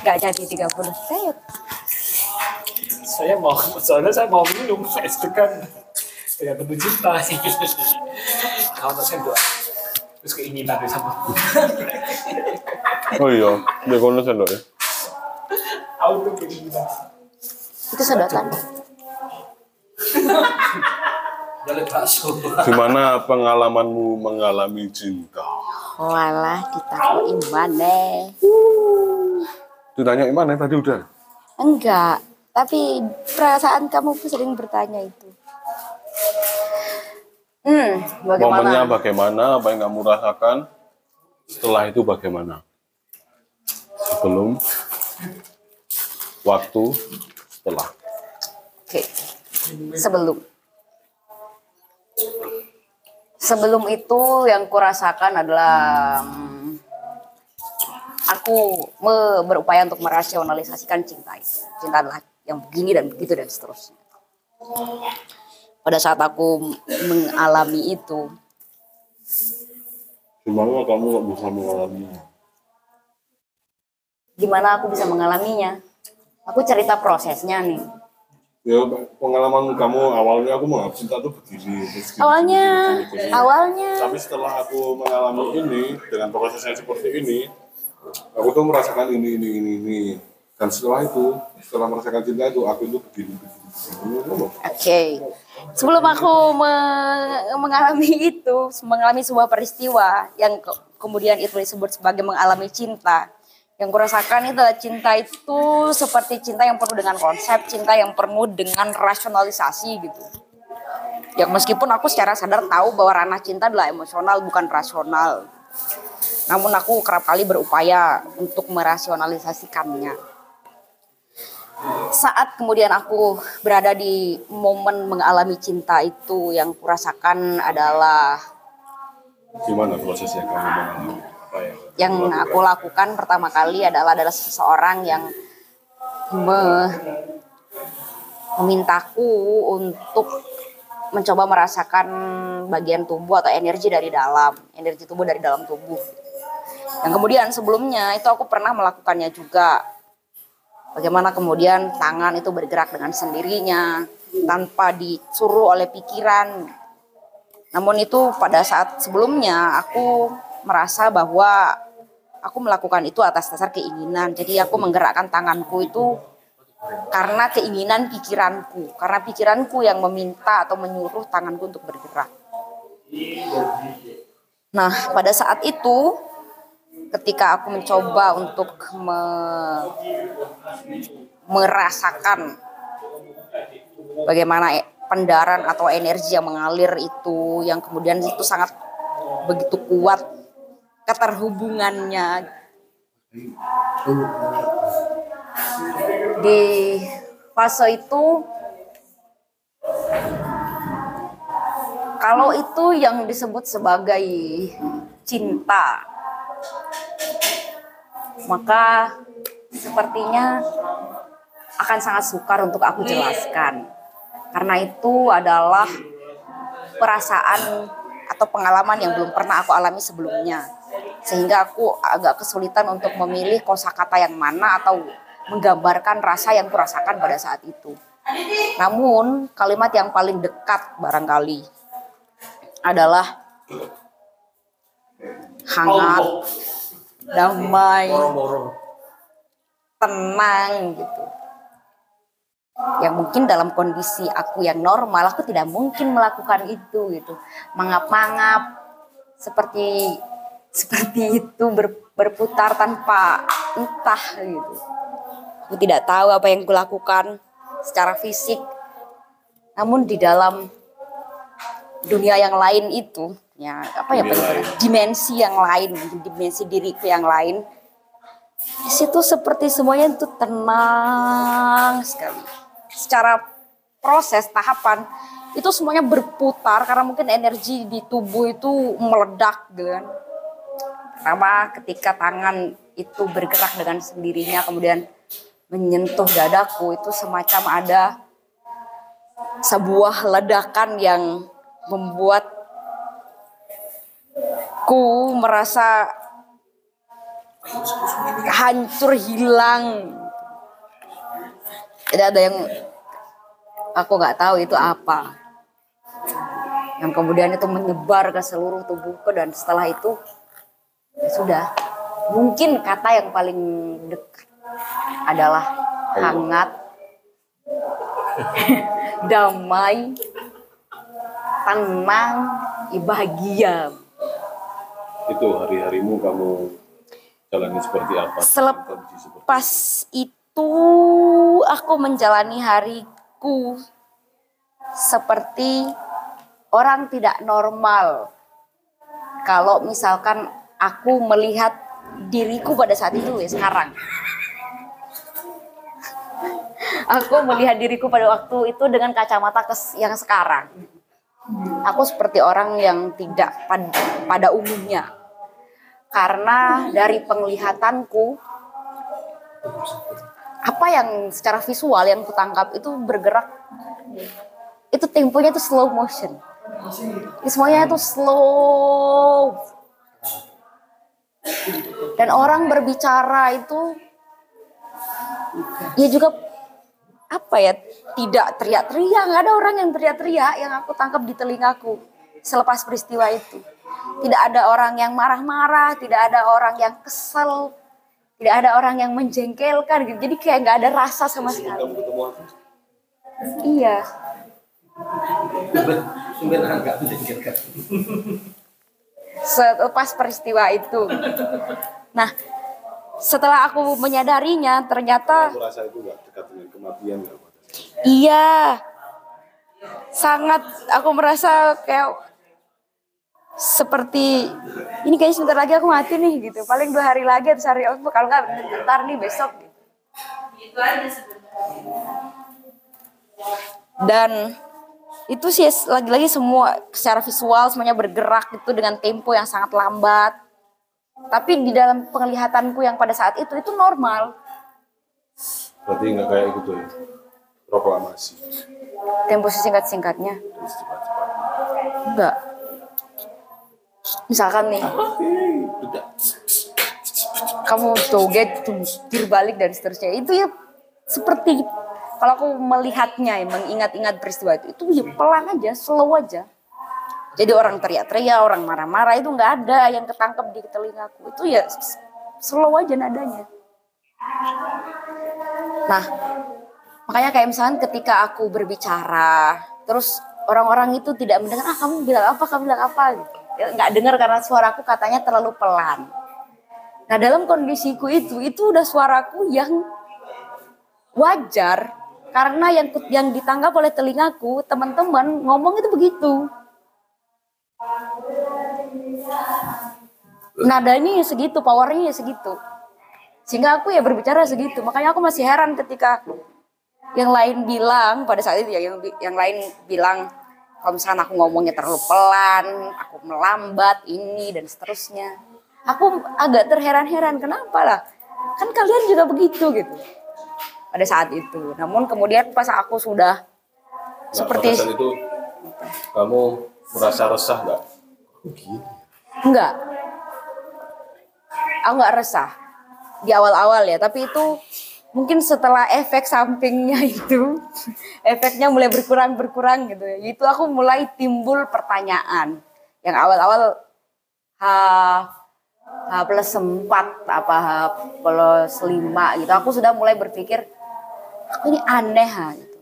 nggak jadi 30 detik saya mau soalnya saya mau minum es degan dengan penuh cinta kalau saya buat. Terus keinginan dari sama. Oh iya, dia kono sendok ya. auto keinginan itu sedotan Gimana pengalamanmu mengalami cinta? walah ditaruhin mana? Ditanya mana? Tadi udah? enggak tapi perasaan kamu pun sering bertanya itu hmm Momennya bagaimana bagaimana? Apa yang kamu rasakan? Setelah itu bagaimana? Sebelum, waktu, setelah. Oke. Sebelum. Sebelum itu yang kurasakan adalah hmm, aku berupaya untuk merasionalisasikan cinta itu. Cinta adalah yang begini dan begitu dan seterusnya. Pada saat aku mengalami itu, Gimana kamu nggak bisa mengalaminya? gimana aku bisa mengalaminya? Aku cerita prosesnya nih. Ya pengalaman kamu awalnya aku menganggap cinta tuh begini. gini, Awalnya, gini, gini, gini. awalnya Tapi setelah aku mengalami ini dengan prosesnya seperti ini, aku tuh merasakan ini ini ini ini. Dan setelah itu, setelah merasakan cinta itu, aku itu begini. Oke. Sebelum aku me- mengalami itu, mengalami sebuah peristiwa yang ke- kemudian itu disebut sebagai mengalami cinta. Yang kurasakan itu adalah cinta itu seperti cinta yang penuh dengan konsep, cinta yang penuh dengan rasionalisasi gitu. Ya meskipun aku secara sadar tahu bahwa ranah cinta adalah emosional bukan rasional. Namun aku kerap kali berupaya untuk merasionalisasikannya saat kemudian aku berada di momen mengalami cinta itu yang kurasakan adalah Gimana prosesnya kamu mengalami apa ya? yang aku lakukan pertama kali adalah adalah seseorang yang me- memintaku untuk mencoba merasakan bagian tubuh atau energi dari dalam, energi tubuh dari dalam tubuh. Yang kemudian sebelumnya itu aku pernah melakukannya juga. Bagaimana kemudian tangan itu bergerak dengan sendirinya tanpa disuruh oleh pikiran. Namun itu pada saat sebelumnya aku merasa bahwa aku melakukan itu atas dasar keinginan. Jadi aku menggerakkan tanganku itu karena keinginan pikiranku, karena pikiranku yang meminta atau menyuruh tanganku untuk bergerak. Nah, pada saat itu ketika aku mencoba untuk me- merasakan bagaimana e- pendaran atau energi yang mengalir itu yang kemudian itu sangat begitu kuat keterhubungannya. Di fase itu kalau itu yang disebut sebagai cinta maka sepertinya akan sangat sukar untuk aku jelaskan karena itu adalah perasaan atau pengalaman yang belum pernah aku alami sebelumnya sehingga aku agak kesulitan untuk memilih kosakata yang mana atau menggambarkan rasa yang kurasakan pada saat itu. Namun kalimat yang paling dekat barangkali adalah hangat, damai, tenang gitu. Yang mungkin dalam kondisi aku yang normal aku tidak mungkin melakukan itu gitu. Mangap-mangap seperti seperti itu ber- berputar tanpa entah gitu. Aku tidak tahu apa yang kulakukan secara fisik. Namun di dalam dunia yang lain itu, ya apa ya dimensi yang lain, dimensi diriku yang lain. Di situ seperti semuanya itu tenang sekali. Secara proses tahapan itu semuanya berputar karena mungkin energi di tubuh itu meledak gitu kan. Pertama ketika tangan itu bergerak dengan sendirinya kemudian menyentuh dadaku itu semacam ada sebuah ledakan yang membuat ku merasa hancur hilang. Tidak ada yang aku nggak tahu itu apa. Yang kemudian itu menyebar ke seluruh tubuhku dan setelah itu ya sudah. Mungkin kata yang paling dekat adalah hangat, [laughs] damai, tenang, bahagia. Itu hari-harimu kamu jalani seperti apa? Selep- Kondisi seperti Pas itu aku menjalani hariku seperti orang tidak normal. Kalau misalkan aku melihat diriku pada saat itu ya sekarang. [laughs] Aku melihat diriku pada waktu itu dengan kacamata kes- yang sekarang. Aku seperti orang yang tidak pad- pada umumnya. Karena dari penglihatanku apa yang secara visual yang kutangkap itu bergerak itu temponya itu slow motion. Ini semuanya itu slow. Dan orang berbicara itu ya juga apa ya tidak teriak-teriak. Nggak ada orang yang teriak-teriak yang aku tangkap di telingaku selepas peristiwa itu tidak ada orang yang marah-marah tidak ada orang yang kesel tidak ada orang yang menjengkelkan gitu. Jadi kayak nggak ada rasa sama sekali. iya. Sumber agak menjengkelkan. selepas peristiwa itu. Nah setelah aku menyadarinya ternyata Aku rasa itu nggak dekat dengan kematian nggak? Pada saat itu. Iya, sangat aku merasa kayak seperti ini kayaknya sebentar lagi aku mati nih gitu. Paling dua hari lagi atau sehari oh, kalau nggak bentar nih besok. Gitu. Itu aja sebenarnya. Dan itu sih lagi-lagi semua secara visual semuanya bergerak itu dengan tempo yang sangat lambat. Tapi di dalam penglihatanku yang pada saat itu itu normal. Berarti nggak kayak gitu ya? Proklamasi. tempo singkat-singkatnya. Enggak. Misalkan nih, kamu joget, jungkir balik dan seterusnya. Itu ya seperti kalau aku melihatnya, ya, mengingat-ingat peristiwa itu, itu ya pelan aja, slow aja. Jadi orang teriak-teriak, orang marah-marah itu nggak ada yang ketangkep di telingaku. Itu ya slow aja nadanya. Nah, makanya kayak misalnya ketika aku berbicara, terus orang-orang itu tidak mendengar, ah kamu bilang apa, kamu bilang apa gitu. Nggak dengar karena suaraku katanya terlalu pelan. Nah dalam kondisiku itu, itu udah suaraku yang wajar karena yang yang ditanggap oleh telingaku teman-teman ngomong itu begitu. Nadanya ya segitu, powernya ya segitu. Sehingga aku ya berbicara segitu. Makanya aku masih heran ketika yang lain bilang pada saat itu ya yang yang lain bilang kalau misalkan aku ngomongnya terlalu pelan, aku melambat ini dan seterusnya. Aku agak terheran-heran kenapa lah? Kan kalian juga begitu gitu. Pada saat itu. Namun kemudian pas aku sudah Nah, seperti pada saat itu kamu merasa resah nggak? Enggak. Aku nggak resah di awal-awal ya, tapi itu mungkin setelah efek sampingnya itu, [laughs] efeknya mulai berkurang berkurang gitu ya. Itu aku mulai timbul pertanyaan yang awal-awal H H plus 4 apa H plus 5 gitu. Aku sudah mulai berpikir aku ini aneh ha gitu.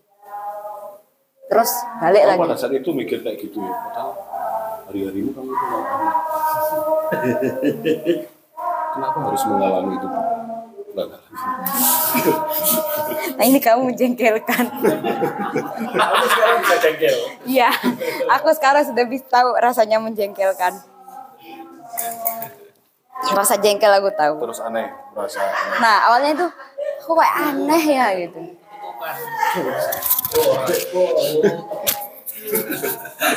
Terus balik Kamu lagi. pada saat itu mikir kayak gitu ya? Padahal hari-harimu kamu itu. [laughs] Kenapa harus mengalami itu? Nah ini kamu menjengkelkan. Aku sekarang bisa jengkel. Iya, aku sekarang sudah bisa tahu rasanya menjengkelkan. Rasa jengkel aku tahu. Terus aneh, merasa aneh. Nah awalnya itu aku kayak aneh ya gitu.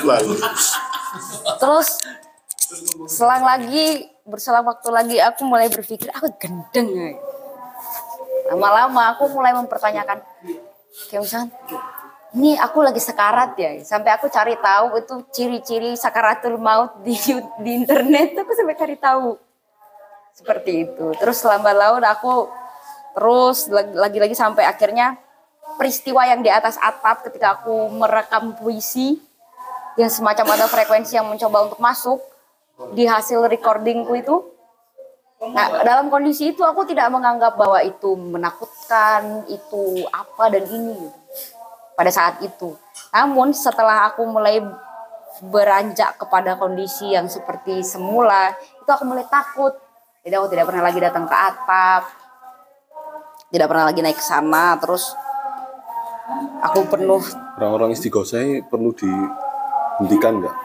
Lalu, Terus selang lagi berselang waktu lagi aku mulai berpikir aku gendeng ya. Lama-lama aku mulai mempertanyakan misalnya ini aku lagi sekarat ya sampai aku cari tahu itu ciri-ciri sakaratul maut di di internet aku sampai cari tahu seperti itu terus lambat laun aku terus lagi-lagi sampai akhirnya peristiwa yang di atas atap ketika aku merekam puisi yang semacam ada frekuensi yang mencoba untuk masuk di hasil recordingku itu. Nah, dalam kondisi itu aku tidak menganggap bahwa itu menakutkan, itu apa dan ini gitu. pada saat itu. Namun setelah aku mulai beranjak kepada kondisi yang seperti semula, itu aku mulai takut. Jadi aku tidak pernah lagi datang ke atap, tidak pernah lagi naik ke sana, terus aku penuh orang-orang istighosah ini perlu dihentikan nggak?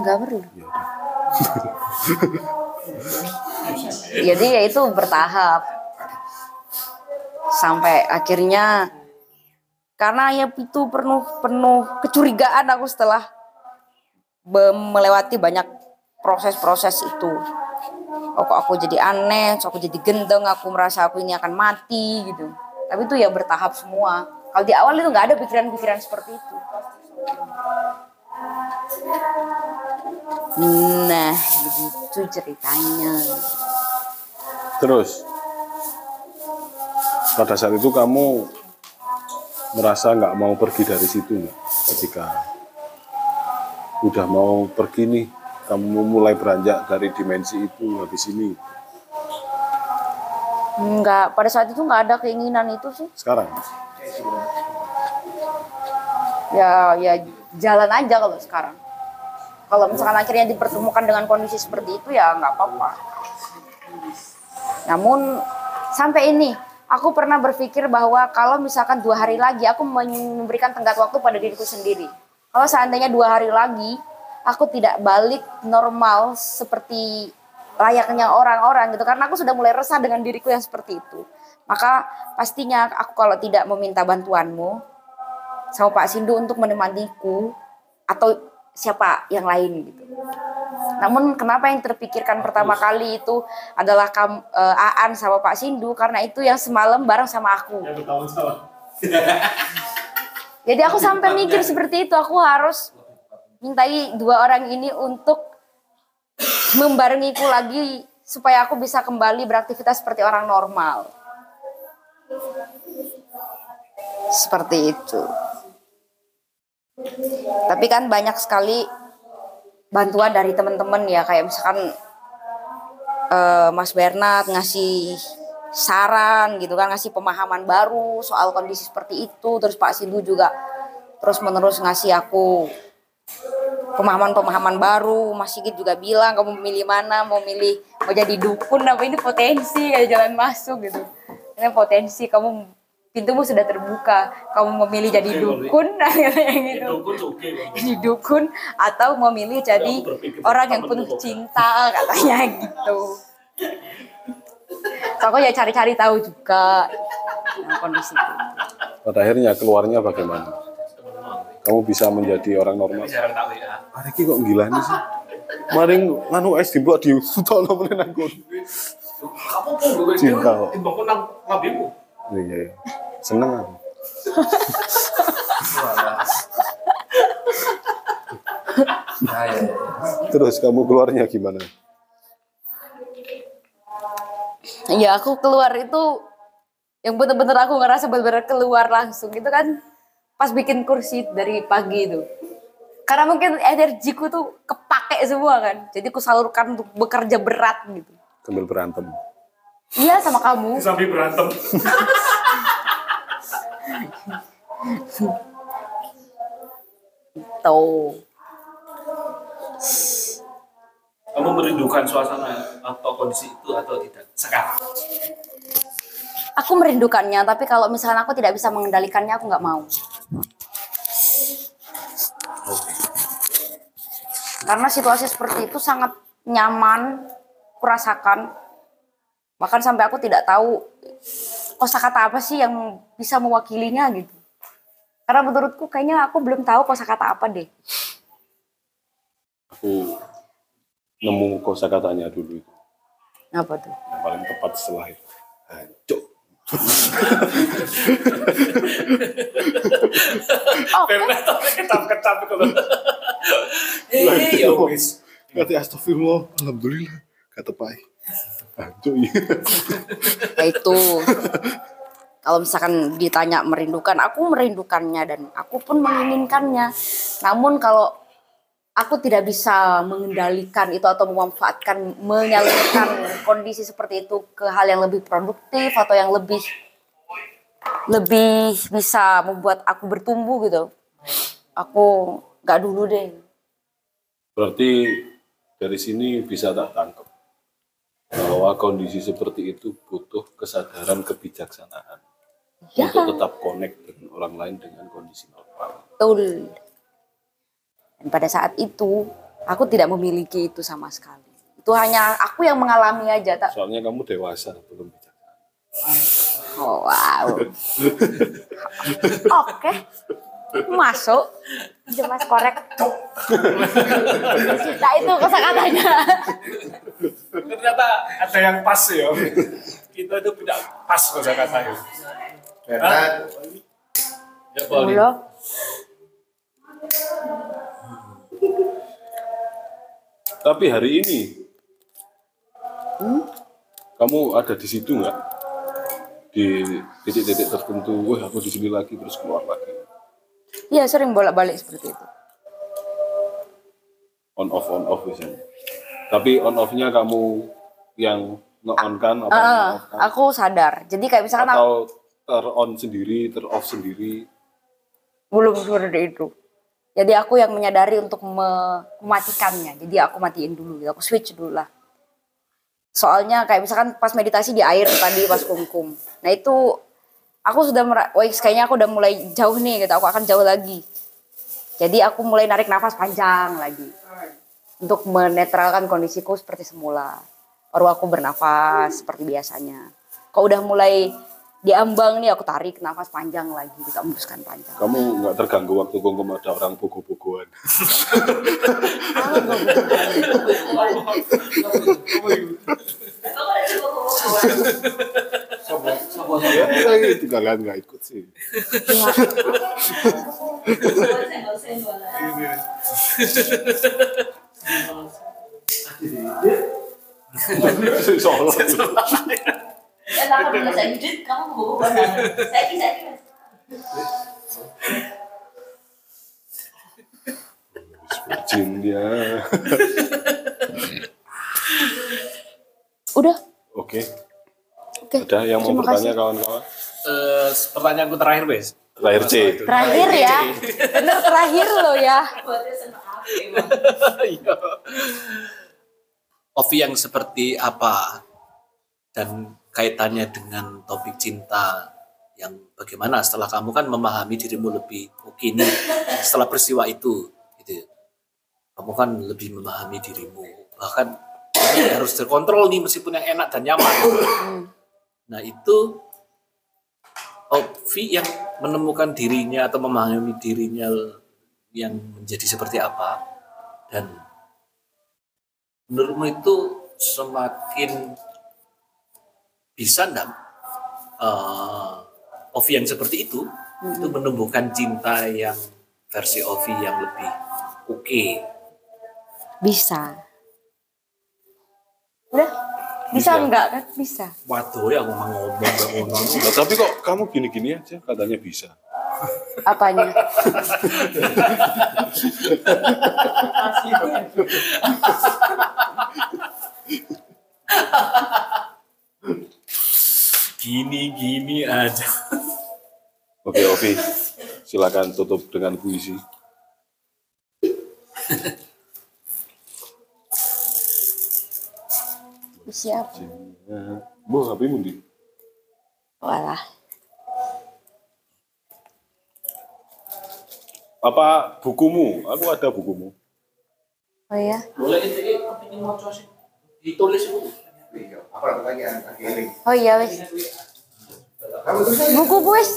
nggak perlu. Ya. [laughs] Jadi ya itu bertahap sampai akhirnya karena ya itu penuh penuh kecurigaan aku setelah melewati banyak proses-proses itu. Oh, kok aku jadi aneh, aku jadi gendeng, aku merasa aku ini akan mati gitu. Tapi itu ya bertahap semua. Kalau di awal itu nggak ada pikiran-pikiran seperti itu. Nah, begitu ceritanya. Terus, pada saat itu kamu merasa nggak mau pergi dari situ nggak? Ketika udah mau pergi nih, kamu mulai beranjak dari dimensi itu habis ini. Enggak, pada saat itu nggak ada keinginan itu sih. Sekarang, Ya, ya jalan aja kalau sekarang. Kalau misalkan akhirnya dipertemukan dengan kondisi seperti itu ya nggak apa-apa. Namun sampai ini aku pernah berpikir bahwa kalau misalkan dua hari lagi aku memberikan tenggat waktu pada diriku sendiri. Kalau seandainya dua hari lagi aku tidak balik normal seperti layaknya orang-orang gitu karena aku sudah mulai resah dengan diriku yang seperti itu. Maka pastinya aku kalau tidak meminta bantuanmu sama Pak Sindu untuk menemaniku atau siapa yang lain gitu. Namun kenapa yang terpikirkan pertama kali itu adalah kam, eh, Aan sama Pak Sindu karena itu yang semalam bareng sama aku. Bertahun-tahun. [laughs] Jadi aku sampai mikir seperti itu, aku harus mintai dua orang ini untuk membarengiku lagi supaya aku bisa kembali beraktivitas seperti orang normal. Seperti itu. Tapi kan banyak sekali bantuan dari teman-teman ya kayak misalkan eh, Mas Bernard ngasih saran gitu kan ngasih pemahaman baru soal kondisi seperti itu terus Pak Sindu juga terus menerus ngasih aku pemahaman-pemahaman baru. Mas Sigit juga bilang kamu milih mana? Mau milih mau jadi dukun apa ini? Potensi kayak jalan masuk gitu. Ini potensi kamu pintumu sudah terbuka kamu memilih [laughs] jadi dukun gitu Dukun tuh oke Bang. jadi dukun atau memilih jadi orang yang penuh cinta katanya [laughs] gitu. So aku ya cari-cari tahu juga nah, kondisi itu. Pada akhirnya keluarnya bagaimana? Kamu bisa menjadi orang normal. Hari ini kok gila nih sih? Maring nganu es dibuat di [laughs] sutono pun gue Cinta kok. Iya, iya. Seneng aku. Nah. Terus kamu keluarnya gimana? Ya aku keluar itu yang bener-bener aku ngerasa bener-bener keluar langsung itu kan pas bikin kursi dari pagi itu. Karena mungkin energiku tuh kepake semua kan. Jadi aku salurkan untuk bekerja berat gitu. Sambil berantem. Iya sama kamu. Sambil berantem. Tuh. Kamu merindukan suasana atau kondisi itu atau tidak? Sekarang. Aku merindukannya, tapi kalau misalnya aku tidak bisa mengendalikannya, aku nggak mau. Karena situasi seperti itu sangat nyaman, kurasakan. Bahkan sampai aku tidak tahu kosakata apa sih yang bisa mewakilinya gitu. Karena menurutku kayaknya aku belum tahu kosakata apa deh. Aku nemu kosakatanya dulu itu. Apa tuh? Yang paling tepat setelah itu. Hancur. Oh, Karena tapi ketap-ketap kalau. Eh, ya wis. Kata astagfirullah, alhamdulillah. Kata Pai. Ya. ya itu. Kalau misalkan ditanya merindukan aku merindukannya dan aku pun menginginkannya. Namun kalau aku tidak bisa mengendalikan itu atau memanfaatkan menyalurkan kondisi seperti itu ke hal yang lebih produktif atau yang lebih lebih bisa membuat aku bertumbuh gitu. Aku nggak dulu deh. Berarti dari sini bisa tak tangkap bahwa kondisi seperti itu butuh kesadaran kebijaksanaan Ya. untuk tetap connect dengan orang lain dengan kondisi normal. Betul. Dan pada saat itu aku tidak memiliki itu sama sekali. Itu hanya aku yang mengalami aja. Tak. Soalnya kamu dewasa belum bijaksana. Oh, wow. [laughs] Oke. Masuk. Jemas korek. Nah itu kosakatanya. Ternyata ada yang pas ya. Kita itu tidak pas kosa katanya. Bernard, Ya, Pauli. Allah. Tapi hari ini kamu ada di situ nggak? Di titik-titik tertentu, wah aku di sini lagi terus keluar lagi. Iya sering bolak-balik seperti itu. On off on off misalnya. Tapi on off-nya kamu yang nge-on kan apa Ah, nge-off kan? aku sadar. Jadi kayak misalkan aku atau ter on sendiri, ter off sendiri. belum seperti itu. Jadi aku yang menyadari untuk me- mematikannya. Jadi aku matiin dulu, gitu. aku switch dulu lah. Soalnya kayak misalkan pas meditasi di air tadi pas kumkum. Nah itu aku sudah wah kayaknya aku udah mulai jauh nih gitu. Aku akan jauh lagi. Jadi aku mulai narik nafas panjang lagi untuk menetralkan kondisiku seperti semula. Baru aku bernafas seperti biasanya. Kok udah mulai diambang nih aku tarik nafas panjang lagi, kita embuskan panjang. Kamu nggak terganggu waktu kongkom ada orang bogo-bogoan. [laughs] ya itu kalian nggak ikut sih. Ya, Ya saya hidup, kamu Saya saya virgin dia. Udah. oke Oke. ada yang mau bertanya kawan-kawan Eh, pertanyaanku terakhir wes. terakhir C Terakhir ya. [laughs] Bener terakhir loh ya. Iya. Ovi yang seperti apa dan kaitannya dengan topik cinta yang bagaimana setelah kamu kan memahami dirimu lebih nih setelah peristiwa itu gitu kamu kan lebih memahami dirimu bahkan ini harus terkontrol nih meskipun yang enak dan nyaman nah itu Ovi yang menemukan dirinya atau memahami dirinya yang menjadi seperti apa dan menurutmu itu semakin bisa enggak uh, Ovi yang seperti itu itu menumbuhkan cinta yang versi Ovi yang lebih oke Bisa. Udah. Bisa, Bisa. enggak kan? Bisa. waduh ya aku mau ngomong Nah, tapi kok kamu gini-gini aja katanya bisa Apanya? gini gini aja oke Ovi silakan tutup dengan puisi Siap. Bu, HP mundi. Walah. Apa bukumu? Aku ada bukumu. Oh ya. boleh ini mau sih ditulis itu Apa pertanyaan? Oh iya wes. Buku kuis.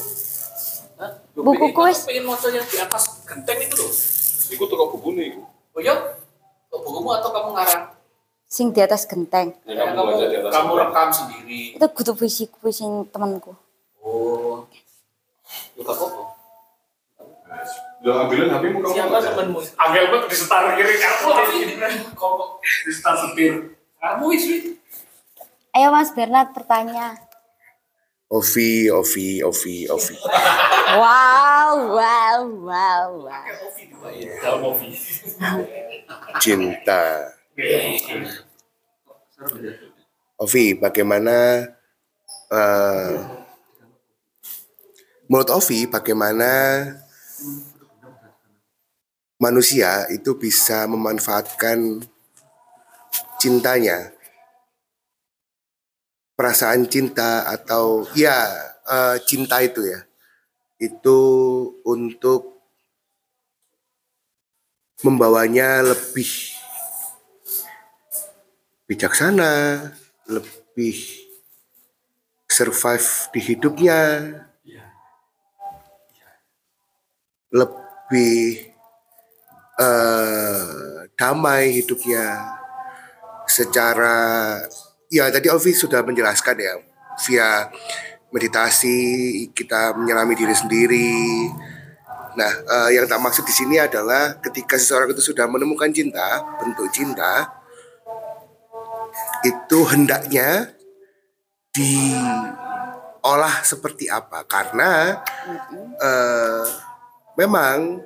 Buku kuis. pengen mau yang di atas genteng itu loh Ikut toko buku nih. oh iya Kok bukumu atau kamu ngarang Sing di atas genteng. Ya, kamu, baca di atas kamu rekam sendiri Itu kutu puisi puisi temanku. oh Yuk apa Udah ambilin HP-mu kamu. Siapa baca. temenmu? Angel banget di setar kiri kamu kok di setar setir. Kamu isi. Ayo Mas Bernard bertanya. Ovi, Ovi, Ovi, Ovi. [laughs] Wow, wow, wow, wow. Cinta. Ovi, bagaimana eh, menurut Ovi bagaimana manusia itu bisa memanfaatkan cintanya? Perasaan cinta atau ya eh, cinta itu ya itu untuk membawanya lebih bijaksana, lebih survive di hidupnya, lebih eh, damai hidupnya. Secara ya tadi Ovi sudah menjelaskan ya via meditasi kita menyelami diri sendiri. Nah, eh, yang tak maksud di sini adalah ketika seseorang itu sudah menemukan cinta, bentuk cinta, itu hendaknya diolah seperti apa? Karena eh, memang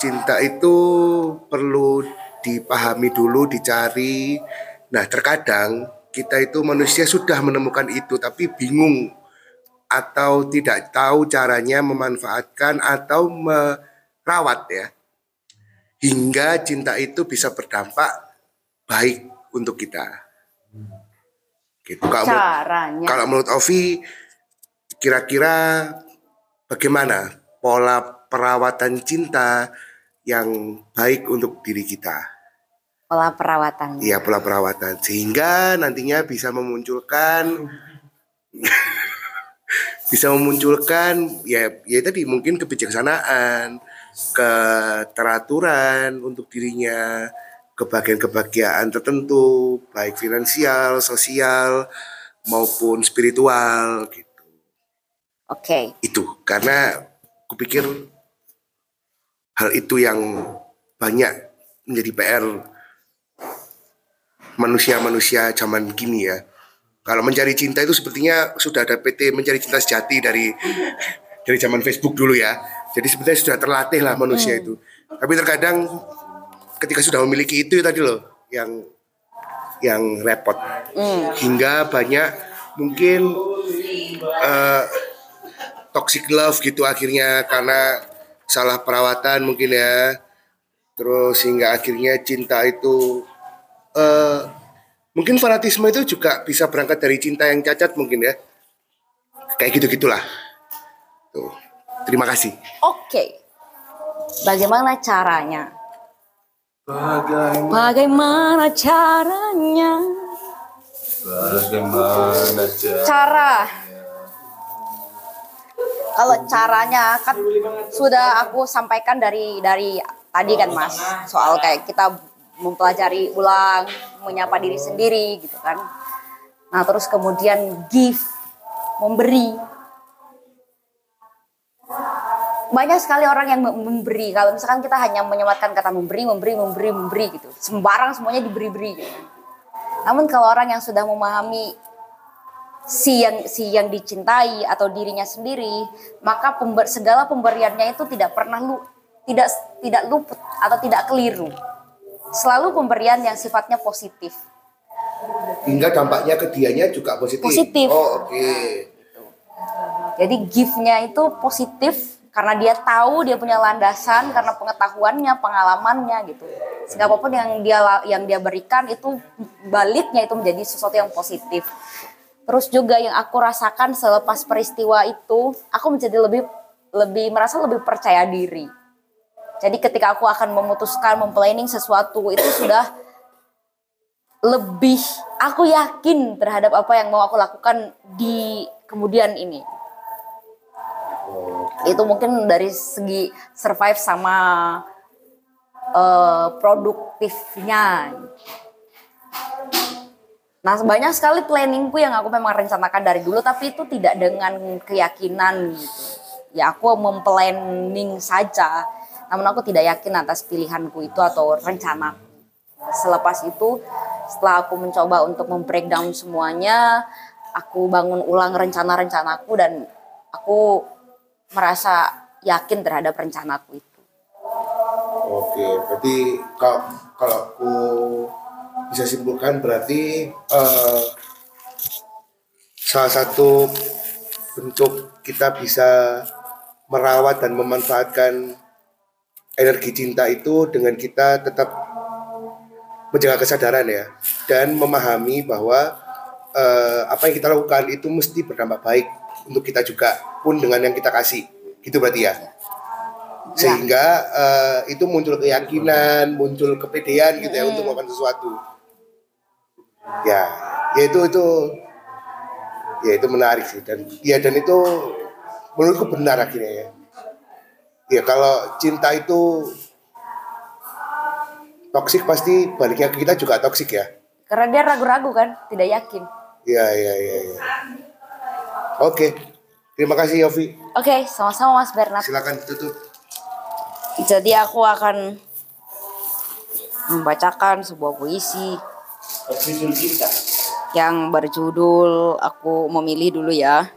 cinta itu perlu dipahami dulu, dicari. Nah, terkadang kita itu manusia sudah menemukan itu, tapi bingung atau tidak tahu caranya memanfaatkan atau merawat ya. Hingga cinta itu bisa berdampak baik untuk kita. Gitu. Kalau Caranya. kalau menurut Ovi, kira-kira bagaimana pola perawatan cinta yang baik untuk diri kita? Pola perawatan. Iya, pola perawatan sehingga nantinya bisa memunculkan [laughs] bisa memunculkan ya ya tadi mungkin kebijaksanaan, keteraturan untuk dirinya, kebahagiaan-kebahagiaan tertentu, baik finansial, sosial maupun spiritual gitu. Oke. itu karena kupikir hal itu yang banyak menjadi PR manusia-manusia zaman kini ya. Kalau mencari cinta itu sepertinya sudah ada PT mencari cinta sejati dari dari zaman Facebook dulu ya. Jadi sebenarnya sudah terlatih lah manusia itu. Tapi terkadang ketika sudah memiliki itu tadi loh yang yang repot. Hingga banyak mungkin eh, toxic love gitu akhirnya karena salah perawatan mungkin ya. Terus hingga akhirnya cinta itu eh mungkin fanatisme itu juga bisa berangkat dari cinta yang cacat mungkin ya. Kayak gitu-gitulah. Tuh. Terima kasih. Oke. Bagaimana caranya? Bagaimana caranya? Bagaimana Cara. Kalau caranya kan sudah aku sampaikan dari dari tadi kan Mas, soal kayak kita mempelajari ulang, menyapa diri sendiri gitu kan. Nah, terus kemudian give, memberi. Banyak sekali orang yang mem- memberi. Kalau misalkan kita hanya menyematkan kata memberi, memberi, memberi, memberi gitu. Sembarang semuanya diberi-beri gitu. Namun kalau orang yang sudah memahami si yang si yang dicintai atau dirinya sendiri, maka pember, segala pemberiannya itu tidak pernah lu tidak tidak luput atau tidak keliru. Selalu pemberian yang sifatnya positif. Hingga dampaknya ke dianya juga positif. Positif. Oh, oke. Jadi gift-nya itu positif karena dia tahu dia punya landasan karena pengetahuannya, pengalamannya gitu. Sehingga apa pun yang dia yang dia berikan itu baliknya itu menjadi sesuatu yang positif. Terus juga yang aku rasakan selepas peristiwa itu, aku menjadi lebih lebih merasa lebih percaya diri. Jadi ketika aku akan memutuskan memplanning sesuatu itu sudah lebih aku yakin terhadap apa yang mau aku lakukan di kemudian ini. Itu mungkin dari segi survive sama eh, produktifnya. Nah, banyak sekali planningku yang aku memang rencanakan dari dulu, tapi itu tidak dengan keyakinan gitu. Ya, aku memplanning saja, namun aku tidak yakin atas pilihanku itu atau rencana. Selepas itu, setelah aku mencoba untuk membreakdown semuanya, aku bangun ulang rencana-rencanaku dan aku merasa yakin terhadap rencanaku itu. Oke, berarti kalau kalau aku bisa simpulkan berarti eh, salah satu bentuk kita bisa merawat dan memanfaatkan energi cinta itu dengan kita tetap menjaga kesadaran ya dan memahami bahwa eh, apa yang kita lakukan itu mesti berdampak baik untuk kita juga pun dengan yang kita kasih gitu berarti ya sehingga eh, itu muncul keyakinan, muncul kepedean gitu ya untuk melakukan sesuatu. Ya, ya itu itu ya itu menarik sih dan ya dan itu menurutku benar akhirnya ya. Ya kalau cinta itu toksik pasti baliknya ke kita juga toksik ya. Karena dia ragu-ragu kan, tidak yakin. Ya ya ya ya. Oke. Terima kasih Yofi. Oke, sama-sama Mas Bernard. Silakan tutup. Jadi aku akan membacakan sebuah puisi yang berjudul aku memilih dulu ya.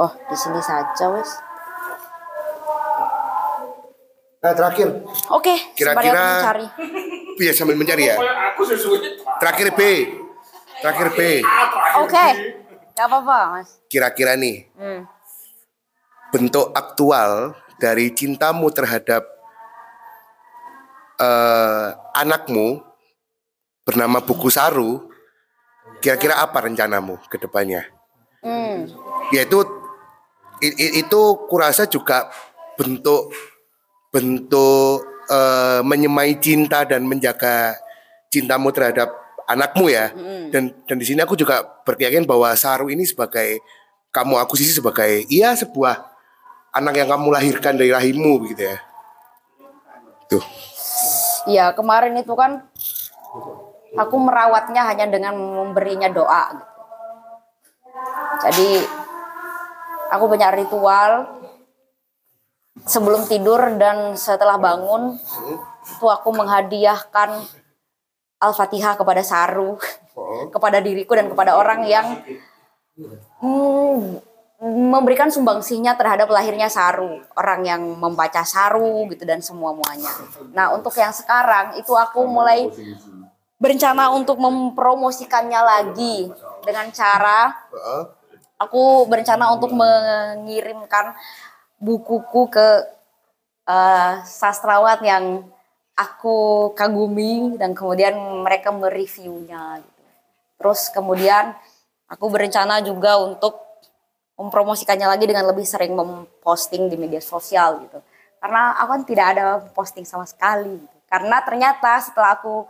Oh, di sini saja, wes. Nah terakhir, Oke, sembari Kira-kira- ya sambil mencari ya. Terakhir B. Terakhir B. Oke, gak apa-apa, Mas. Kira-kira nih Hmm. bentuk aktual dari cintamu terhadap eh, anakmu bernama Buku Saru. Kira-kira apa rencanamu ke depannya? Hmm. Yaitu itu kurasa juga bentuk bentuk eh, menyemai cinta dan menjaga cintamu terhadap anakmu ya. Dan dan di sini aku juga berkeyakinan bahwa Saru ini sebagai kamu akuisisi sebagai iya sebuah anak yang kamu lahirkan dari rahimmu begitu ya. Tuh. Ya, kemarin itu kan Aku merawatnya hanya dengan memberinya doa. Gitu. Jadi aku banyak ritual sebelum tidur dan setelah bangun itu aku menghadiahkan Al-Fatihah kepada Saru, kepada diriku dan kepada orang yang hmm, memberikan sumbangsihnya terhadap lahirnya Saru, orang yang membaca Saru gitu dan semua muanya. Nah untuk yang sekarang itu aku mulai berencana untuk mempromosikannya lagi dengan cara aku berencana untuk mengirimkan bukuku ke eh, sastrawan yang aku kagumi dan kemudian mereka mereviewnya gitu. Terus kemudian aku berencana juga untuk mempromosikannya lagi dengan lebih sering memposting di media sosial gitu. Karena aku kan tidak ada posting sama sekali. gitu. Karena ternyata setelah aku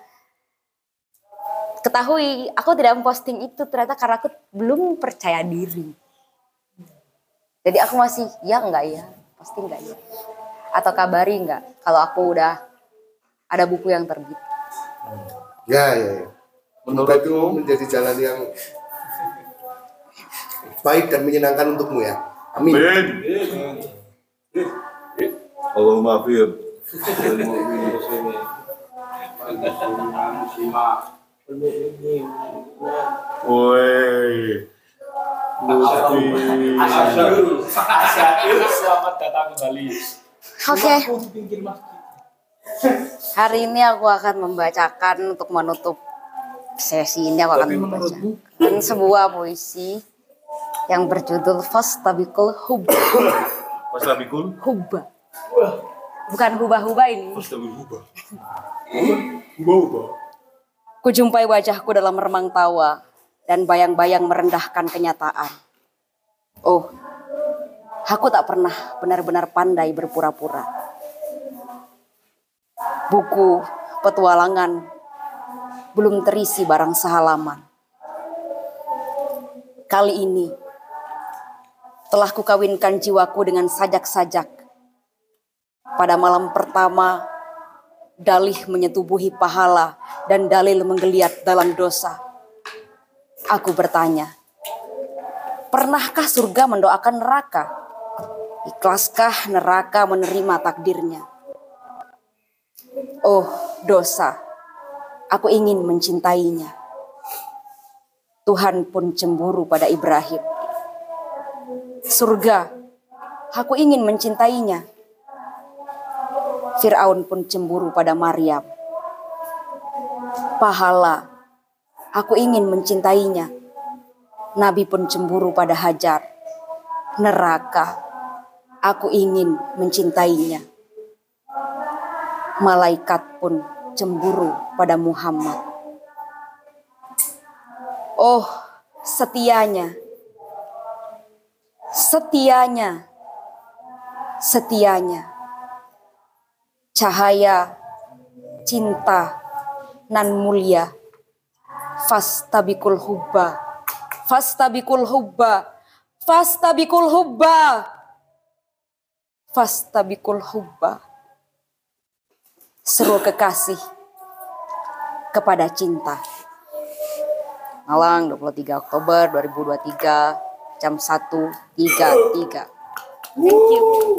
ketahui aku tidak memposting itu ternyata karena aku belum percaya diri. Jadi aku masih ya enggak ya, posting enggak ya. Atau kabari enggak kalau aku udah ada buku yang terbit. Ya, ya, ya. Semoga itu menjadi jalan yang baik dan menyenangkan untukmu ya. Amin. Allahumma fir. Woi. Asyadul. Asyadul. Selamat datang kembali. Oke. Hari ini aku akan membacakan untuk menutup sesi ini aku akan membacakan sebuah puisi yang berjudul Fastabikul Hubba. Mas Labikul. Hubba. Bukan hubah-hubah ini. Astagfirullah. Ubah ubah. Kujumpai wajahku dalam remang tawa dan bayang-bayang merendahkan kenyataan. Oh, aku tak pernah benar-benar pandai berpura-pura. Buku petualangan belum terisi barang sehalaman. Kali ini telah kukawinkan jiwaku dengan sajak-sajak. Pada malam pertama, dalih menyetubuhi pahala dan dalil menggeliat dalam dosa. Aku bertanya, pernahkah surga mendoakan neraka? Ikhlaskah neraka menerima takdirnya? Oh, dosa. Aku ingin mencintainya. Tuhan pun cemburu pada Ibrahim. Surga, aku ingin mencintainya. Fir'aun pun cemburu pada Maryam. Pahala, aku ingin mencintainya. Nabi pun cemburu pada Hajar. Neraka, aku ingin mencintainya. Malaikat pun cemburu pada Muhammad. Oh, setianya, setianya, setianya cahaya, cinta, nan mulia. Fastabikul hubba, fastabikul hubba, fastabikul hubba, fastabikul hubba. Seru kekasih kepada cinta. Malang 23 Oktober 2023 jam 1.33. Thank you.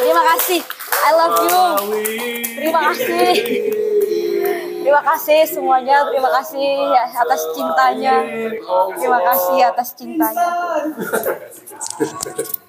Terima kasih. I love you. Terima kasih. Terima kasih semuanya. Terima kasih ya atas cintanya. Terima kasih atas cintanya. [laughs]